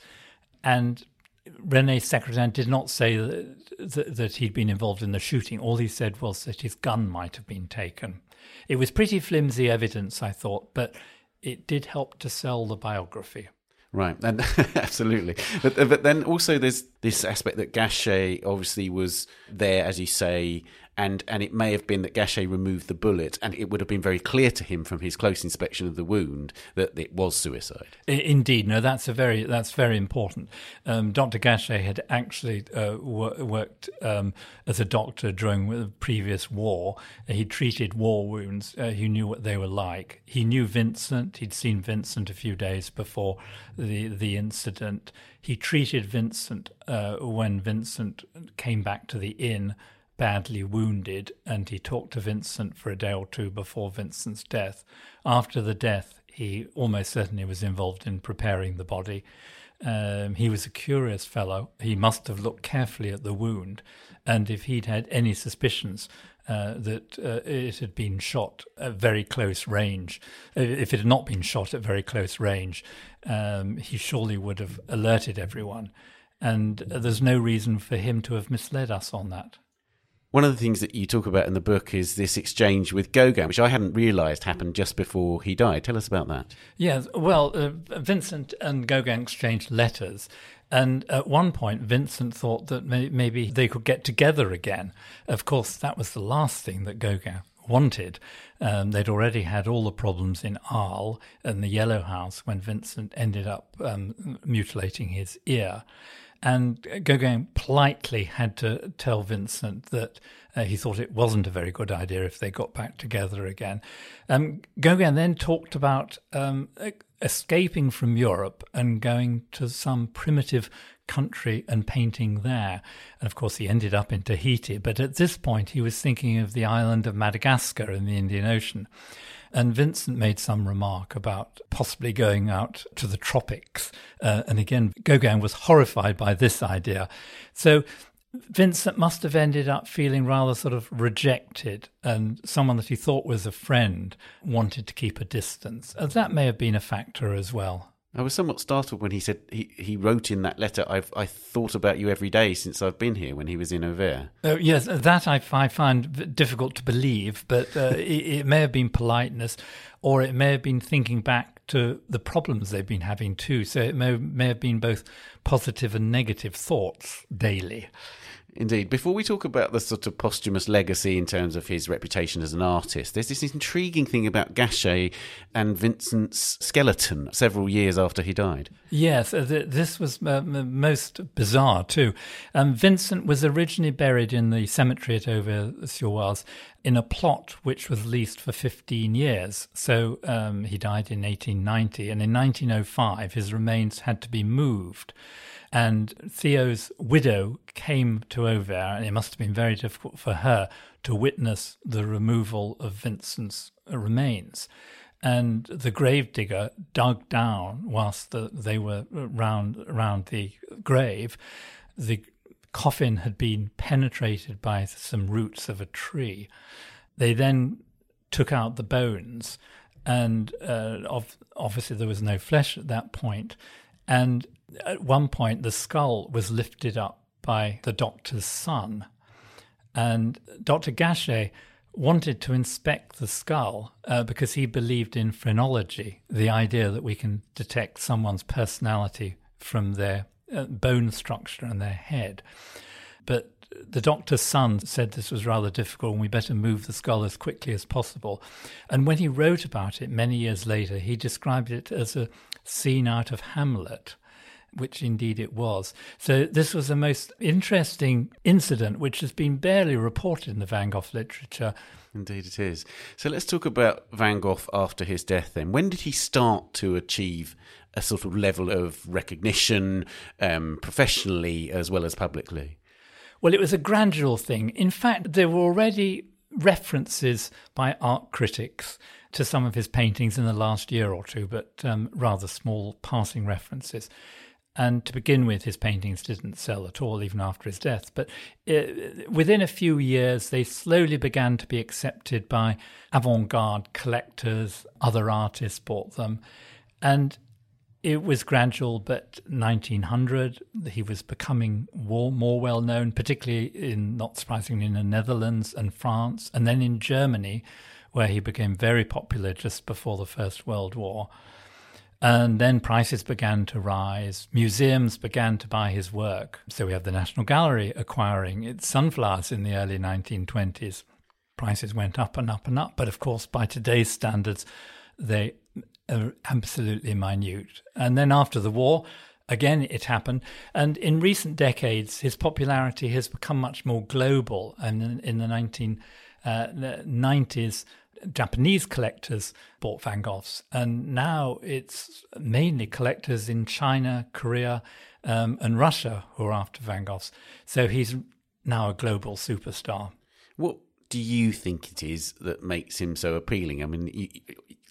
And Rene Secretan did not say that, that, that, he'd been involved in the shooting. All he said was that his gun might have been taken. It was pretty flimsy evidence, I thought, but it did help to sell the biography. Right, and *laughs* absolutely. But but then also there's this aspect that Gachet obviously was there, as you say, and and it may have been that Gachet removed the bullet, and it would have been very clear to him from his close inspection of the wound that it was suicide. Indeed, no, that's a very that's very important. Um, Dr. Gachet had actually uh, wor- worked um, as a doctor during the previous war. He treated war wounds. Uh, he knew what they were like. He knew Vincent. He'd seen Vincent a few days before the the incident. He treated Vincent uh, when Vincent came back to the inn badly wounded, and he talked to Vincent for a day or two before Vincent's death. After the death, he almost certainly was involved in preparing the body. Um, he was a curious fellow. He must have looked carefully at the wound, and if he'd had any suspicions uh, that uh, it had been shot at very close range, if it had not been shot at very close range, um, he surely would have alerted everyone. And there's no reason for him to have misled us on that. One of the things that you talk about in the book is this exchange with Gauguin, which I hadn't realised happened just before he died. Tell us about that. Yes, well, uh, Vincent and Gauguin exchanged letters. And at one point, Vincent thought that may- maybe they could get together again. Of course, that was the last thing that Gauguin wanted. Um, they'd already had all the problems in Arles and the Yellow House when Vincent ended up um, mutilating his ear. And Gauguin politely had to tell Vincent that uh, he thought it wasn't a very good idea if they got back together again. Um, Gauguin then talked about um, escaping from Europe and going to some primitive country and painting there. And of course, he ended up in Tahiti, but at this point, he was thinking of the island of Madagascar in the Indian Ocean. And Vincent made some remark about possibly going out to the tropics. Uh, and again, Gauguin was horrified by this idea. So Vincent must have ended up feeling rather sort of rejected, and someone that he thought was a friend wanted to keep a distance. That may have been a factor as well. I was somewhat startled when he said he, he wrote in that letter, I've I thought about you every day since I've been here when he was in Auvers. Uh, yes, that I, I find difficult to believe, but uh, *laughs* it, it, may have been politeness or it may have been thinking back to the problems they've been having too. So it may, may have been both positive and negative thoughts daily. Indeed. Before we talk about the sort of posthumous legacy in terms of his reputation as an artist, there's this intriguing thing about Gachet and Vincent's skeleton several years after he died. Yes, uh, this was uh, most bizarre too. Um, Vincent was originally buried in the cemetery at Auvers-sur-Oise in a plot which was leased for 15 years. So um, he died in 1890, and in 1905 his remains had to be moved. And Theo's widow came to Auvers, and it must have been very difficult for her to witness the removal of Vincent's remains. And the gravedigger dug down whilst the, they were round, round the grave. The coffin had been penetrated by some roots of a tree. They then took out the bones, and uh, obviously there was no flesh at that point. And at one point, the skull was lifted up by the doctor's son. And Dr. Gachet wanted to inspect the skull uh, because he believed in phrenology, the idea that we can detect someone's personality from their uh, bone structure and their head. But the doctor's son said this was rather difficult and we better move the skull as quickly as possible. And when he wrote about it many years later, he described it as a scene out of Hamlet which indeed it was. So this was a most interesting incident, which has been barely reported in the Van Gogh literature. Indeed, it is. So let's talk about Van Gogh after his death. Then, when did he start to achieve a sort of level of recognition, um, professionally as well as publicly? Well, it was a gradual thing. In fact, there were already references by art critics to some of his paintings in the last year or two, but um, rather small passing references. And to begin with, his paintings didn't sell at all, even after his death. But uh, within a few years, they slowly began to be accepted by avant garde collectors, other artists bought them. And it was gradual, but 1900, he was becoming more, more well known, particularly in, not surprisingly, in the Netherlands and France, and then in Germany, where he became very popular just before the First World War. And then prices began to rise. Museums began to buy his work. So we have the National Gallery acquiring its sunflowers in the early 1920s. Prices went up and up and up. But of course, by today's standards, they are absolutely minute. And then after the war, again it happened. And in recent decades, his popularity has become much more global. And in the 1990s, uh, Japanese collectors bought Van Goghs. And now it's mainly collectors in China, Korea, um, and Russia who are after Van Goghs. So he's now a global superstar. What do you think it is that makes him so appealing? I mean,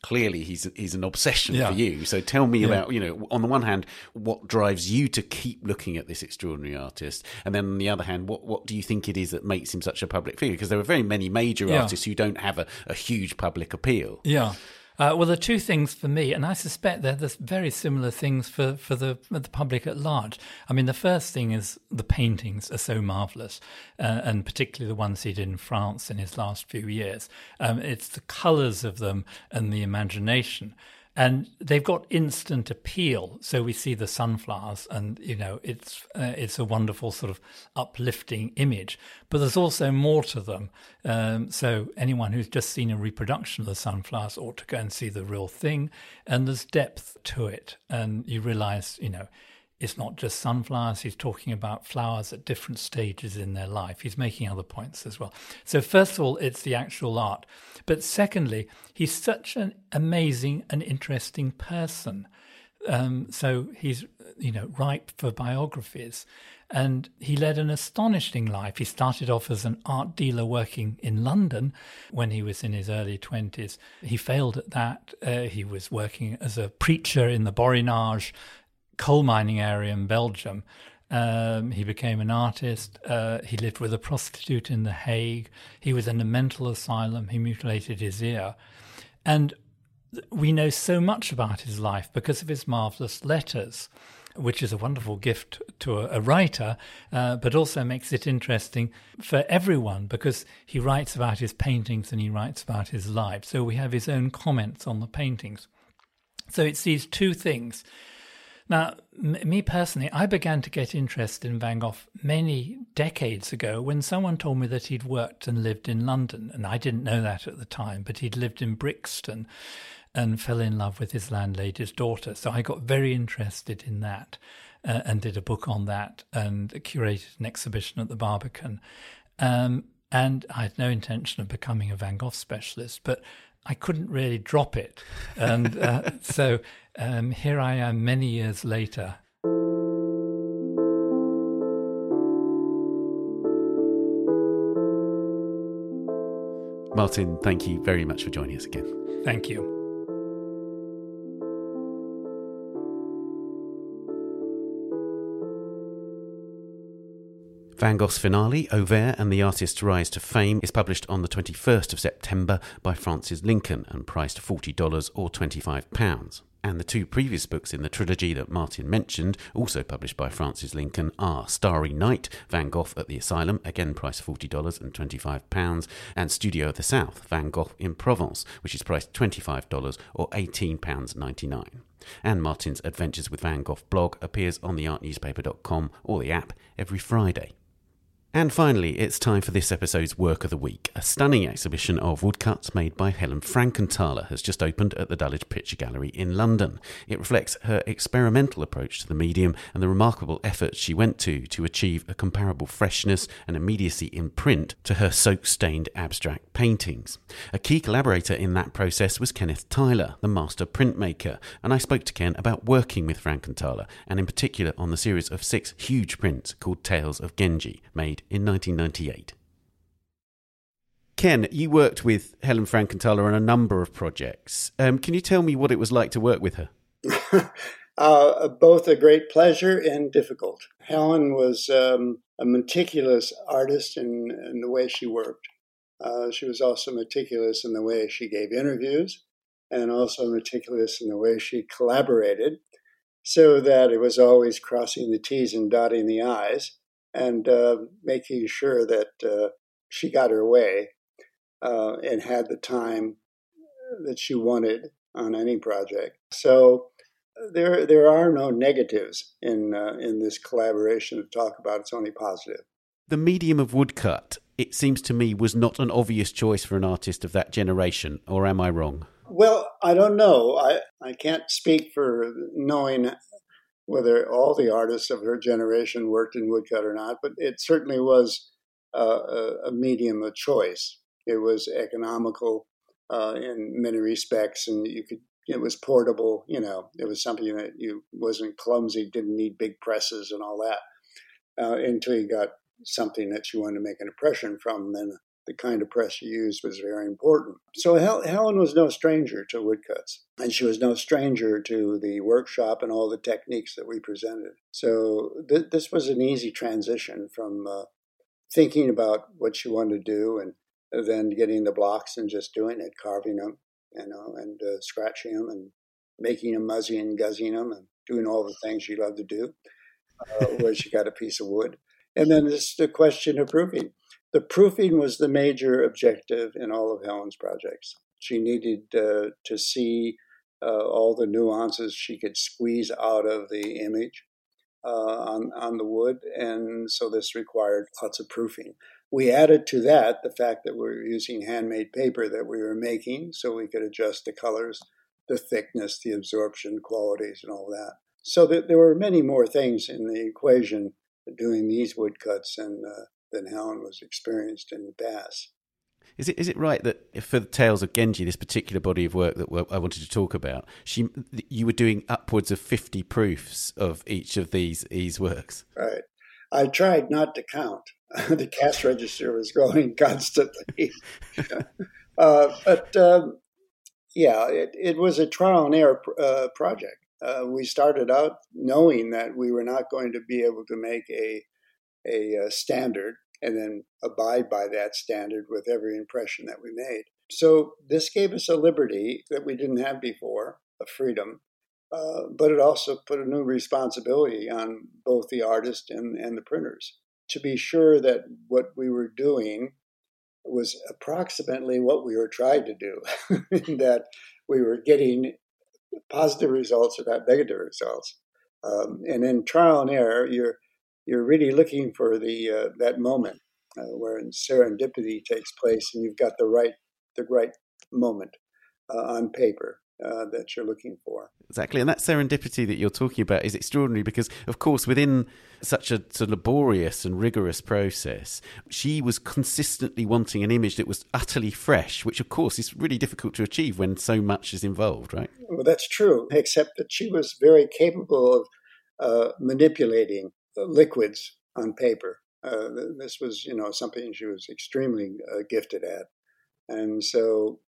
clearly he's he's an obsession yeah. for you. So tell me yeah. about you know on the one hand what drives you to keep looking at this extraordinary artist, and then on the other hand what what do you think it is that makes him such a public figure? Because there are very many major yeah. artists who don't have a, a huge public appeal. Yeah. Uh, well, the two things for me, and I suspect they're the very similar things for, for the for the public at large. I mean, the first thing is the paintings are so marvelous, uh, and particularly the ones he did in France in his last few years. Um, it's the colours of them and the imagination and they've got instant appeal. So we see the sunflowers, and you know it's uh, it's a wonderful sort of uplifting image. But there's also more to them. Um, so anyone who's just seen a reproduction of the sunflowers ought to go and see the real thing. And there's depth to it, and you realise, you know, it's not just sunflowers. He's talking about flowers at different stages in their life. He's making other points as well. So, first of all, it's the actual art. But secondly, he's such an amazing and interesting person. Um, so he's, you know, ripe for biographies. And he led an astonishing life. He started off as an art dealer working in London when he was in his early 20s. He failed at that. Uh, he was working as a preacher in the Borinage coal mining area in Belgium. Um, he became an artist. Uh, he lived with a prostitute in The Hague. He was in a mental asylum. He mutilated his ear. And we know so much about his life because of his marvelous letters, which is a wonderful gift to a, a writer, uh, but also makes it interesting for everyone because he writes about his paintings and he writes about his life. So we have his own comments on the paintings. So it's these two things now, m- me personally, I began to get interested in Van Gogh many decades ago when someone told me that he'd worked and lived in London. And I didn't know that at the time, but he'd lived in Brixton and fell in love with his landlady's daughter. So I got very interested in that uh, and did a book on that and curated an exhibition at the Barbican. Um, and I had no intention of becoming a Van Gogh specialist, but I couldn't really drop it. And uh, *laughs* so um, here I am many years later. Martin, thank you very much for joining us again. Thank you. Van Gogh's finale, Auvers and the Artist's Rise to Fame, is published on the 21st of September by Frances Lincoln and priced $40 or £25. And the two previous books in the trilogy that Martin mentioned, also published by Frances Lincoln, are Starry Night, Van Gogh at the Asylum, again priced $40 and £25, and Studio of the South, Van Gogh in Provence, which is priced $25 or £18.99. And Martin's Adventures with Van Gogh blog appears on theartnewspaper.com or the app every Friday. And finally, it's time for this episode's Work of the Week. A stunning exhibition of woodcuts made by Helen Frankenthaler has just opened at the Dulwich Picture Gallery in London. It reflects her experimental approach to the medium and the remarkable efforts she went to to achieve a comparable freshness and immediacy in print to her soak stained abstract paintings. A key collaborator in that process was Kenneth Tyler, the master printmaker, and I spoke to Ken about working with Frankenthaler and in particular on the series of six huge prints called Tales of Genji, made in 1998. Ken, you worked with Helen Frankenthaler on a number of projects. Um, can you tell me what it was like to work with her? *laughs* uh, both a great pleasure and difficult. Helen was um, a meticulous artist in, in, the way she worked. Uh, she was also meticulous in the way she gave interviews and also meticulous in the way she collaborated. so that it was always crossing the T's and dotting the I's and uh, making sure that uh, she got her way uh, and had the time that she wanted on any project. So there, there are no negatives in uh, in this collaboration to talk about. It's only positive. The medium of woodcut, it seems to me, was not an obvious choice for an artist of that generation, or am I wrong? Well, I don't know. I, I can't speak for knowing whether all the artists of her generation worked in woodcut or not, but it certainly was uh, a, medium of choice. It was economical uh, in many respects, and you could. It was portable. You know, it was something that you wasn't clumsy, didn't need big presses and all that. Uh, until you got something that you wanted to make an impression from, then the kind of press you used was very important. So Hel- Helen was no stranger to woodcuts, and she was no stranger to the workshop and all the techniques that we presented. So th- this was an easy transition from uh, thinking about what she wanted to do and then getting the blocks and just doing it, carving them, you know, and uh, scratching them and making them muzzy and guzzing them and doing all the things she loved to do uh, where she got a piece of wood. And then this the question of proofing the proofing was the major objective in all of Helen's projects. She needed uh, to see uh, all the nuances she could squeeze out of the image uh, on, on the wood, and so this required lots of proofing. We added to that the fact that we were using handmade paper that we were making, so we could adjust the colors, the thickness, the absorption qualities, and all that. So that there were many more things in the equation doing these woodcuts and uh, than Helen was experienced in the past. Is it is it right that for the Tales of Genji, this particular body of work that I wanted to talk about, she you were doing upwards of fifty proofs of each of these these works? Right. I tried not to count. *laughs* the cash register was going *laughs* constantly, *laughs* uh, but um, yeah, it, it was a trial and error uh, project. Uh, we started out knowing that we were not going to be able to make a a uh, standard and then abide by that standard with every impression that we made. So this gave us a liberty that we didn't have before, a freedom, uh, but it also put a new responsibility on both the artist and, and the printers to be sure that what we were doing was approximately what we were trying to do, *laughs* that we were getting positive results or not negative results. Um, and in trial and error, you're you're really looking for the uh, that moment uh, where serendipity takes place, and you've got the right the right moment uh, on paper uh, that you're looking for. Exactly, and that serendipity that you're talking about is extraordinary because, of course, within such a, a laborious and rigorous process, she was consistently wanting an image that was utterly fresh, which, of course, is really difficult to achieve when so much is involved, right? Well, that's true, except that she was very capable of uh, manipulating liquids on paper. Uh, this was, you know, something she was extremely uh, gifted at, and so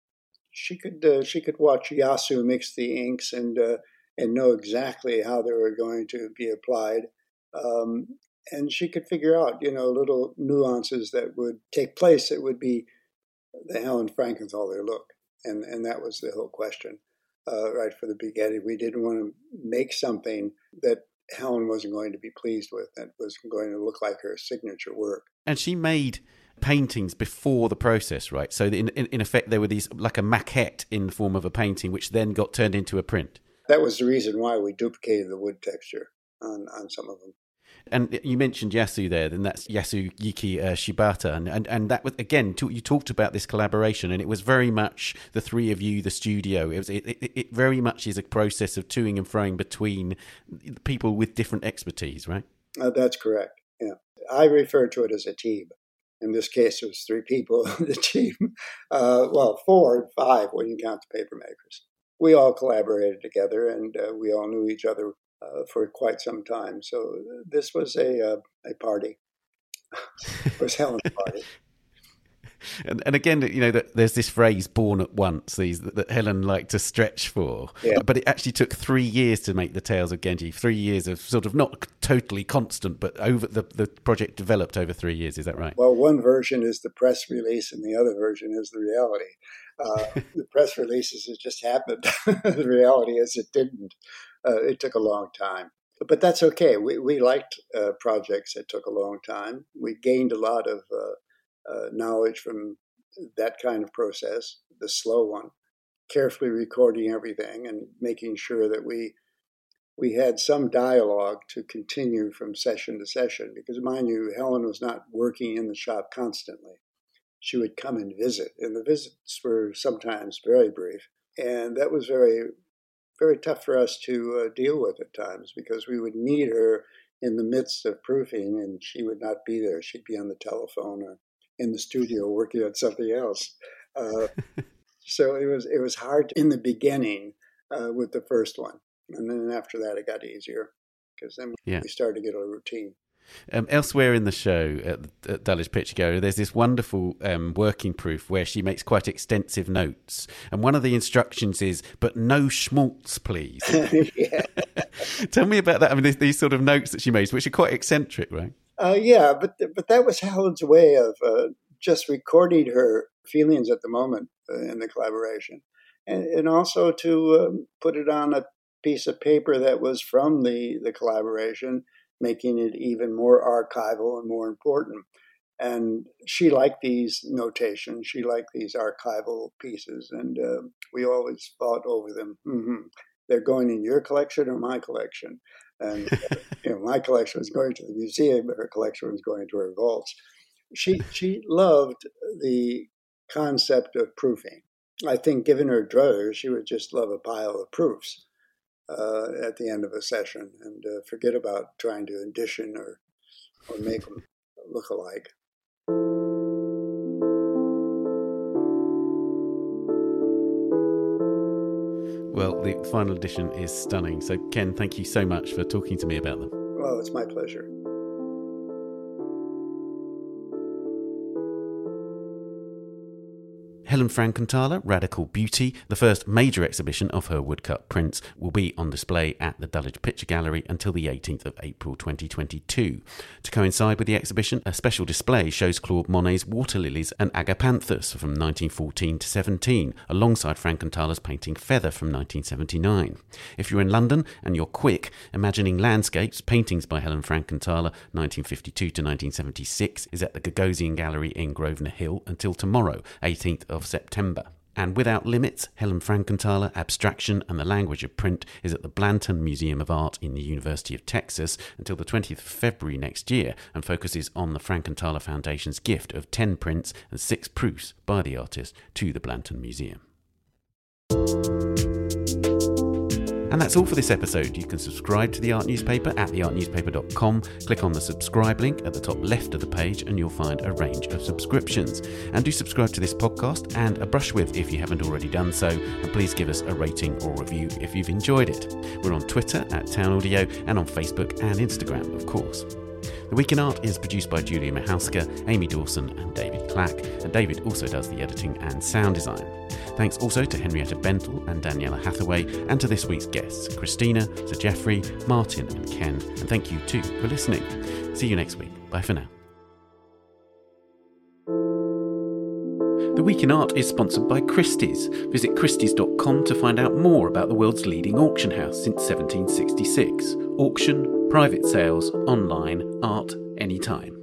she could uh, she could watch Yasu mix the inks and uh, and know exactly how they were going to be applied, um, and she could figure out, you know, little nuances that would take place that would be the Helen Frankenthaler look, and and that was the whole question. Uh, right from the beginning, we didn't want to make something that Helen wasn't going to be pleased with. That was going to look like her signature work. And she made paintings before the process, right? So in, in, in effect, there were these like a maquette in the form of a painting, which then got turned into a print. That was the reason why we duplicated the wood texture on, on some of them. And you mentioned Yasu there, then that's Yasuyuki uh, Shibata, and, and and that was again you talked about this collaboration, and it was very much the three of you, the studio. It was it, it, it very much is a process of toing and froing between people with different expertise, right? Uh, that's correct. Yeah, I refer to it as a team. In this case, it was three people *laughs* on the team. Uh, well, four and five when you count the paper makers. We all collaborated together, and uh, we all knew each other uh, for quite some time. So this was a uh, a party. *laughs* it was Helen's party. *laughs* And, and again, you know, that there's this phrase "born at once" these that, that Helen liked to stretch for, yeah. but it actually took three years to make the Tales of Genji. Three years of sort of not totally constant, but over the the project developed over three years. Is that right? Well, one version is the press release, and the other version is the reality. Uh, *laughs* the press releases it just happened. the reality is it didn't. Uh, it took a long time. But that's okay. We, we liked uh, projects that took a long time. We gained a lot of uh, uh, knowledge from that kind of process, the slow one, carefully recording everything and making sure that we we had some dialogue to continue from session to session because mind you helen was not working in the shop constantly she would come and visit and the visits were sometimes very brief and that was very very tough for us to uh, deal with at times because we would need her in the midst of proofing and she would not be there. She'd be on the telephone or in the studio working on something else. Uh, *laughs* so it was it was hard in the beginning uh, with the first one, and then after that it got easier because then yeah. we started to get a routine. Um, elsewhere in the show at, at Dulwich Picture Gallery, there's this wonderful um, working proof where she makes quite extensive notes. And one of the instructions is, but no schmaltz, please. *laughs* *laughs* Tell me about that. I mean, these, these, sort of notes that she makes, which are quite eccentric, right? Uh, yeah, but but that was Helen's way of uh, just recording her feelings at the moment uh, in the collaboration, and, and also to um, put it on a piece of paper that was from the the collaboration making it even more archival and more important. And she liked these notations. She liked these archival pieces, and uh, we always fought over them. Mm-hmm. They're going in your collection or my collection, and you know, my collection was going to the museum, but her collection was going to her vaults. She she loved the concept of proofing. I think, given her druthers, she would just love a pile of proofs uh, at the end of a session and uh, forget about trying to addition or, or make them look alike. Well, the final edition is stunning. So, Ken, thank you so much for talking to me about them. Well, it's my pleasure. Helen Frankenthaler, Radical Beauty, the first major exhibition of her woodcut prints, will be on display at the Dulwich Picture Gallery until the 18th of April 2022. To coincide with the exhibition, a special display shows Claude Monet's Water Lilies and Agapanthus from 1914 to 17, alongside Frankenthaler's painting Feather from 1979. If you're in London and you're quick, imagining landscapes, paintings by Helen Frankenthaler 1952 to 1976 is at the Gagosian Gallery in Grosvenor Hill until tomorrow, 18th of of September. And Without Limits, Helen Frankenthaler, Abstraction and the Language of Print is at the Blanton Museum of Art in the University of Texas until the 20th of February next year and focuses on the Frankenthaler Foundation's gift of 10 prints and 6 proofs by the artist to the Blanton Museum. And that's all for this episode. You can subscribe to the Art Newspaper at theartnewspaper.com. Click on the subscribe link at the top left of the page, and you'll find a range of subscriptions. And do subscribe to this podcast and a brush with if you haven't already done so. And please give us a rating or review if you've enjoyed it. We're on Twitter at TAN Audio and on Facebook and Instagram, of course. The Week in Art is produced by Julia Michalska, Amy Dawson, and David Clack, and David also does the editing and sound design. Thanks also to Henrietta Bentel and Daniela Hathaway, and to this week's guests, Cristina, Sir Geoffrey, Martin, and Ken. And thank you too for listening. See you next week. Bye for now. The Week in Art is sponsored by Christie's. Visit Christie's.com to find out more about the world's leading auction house since 1766. Auction, private sales, online, art, anytime.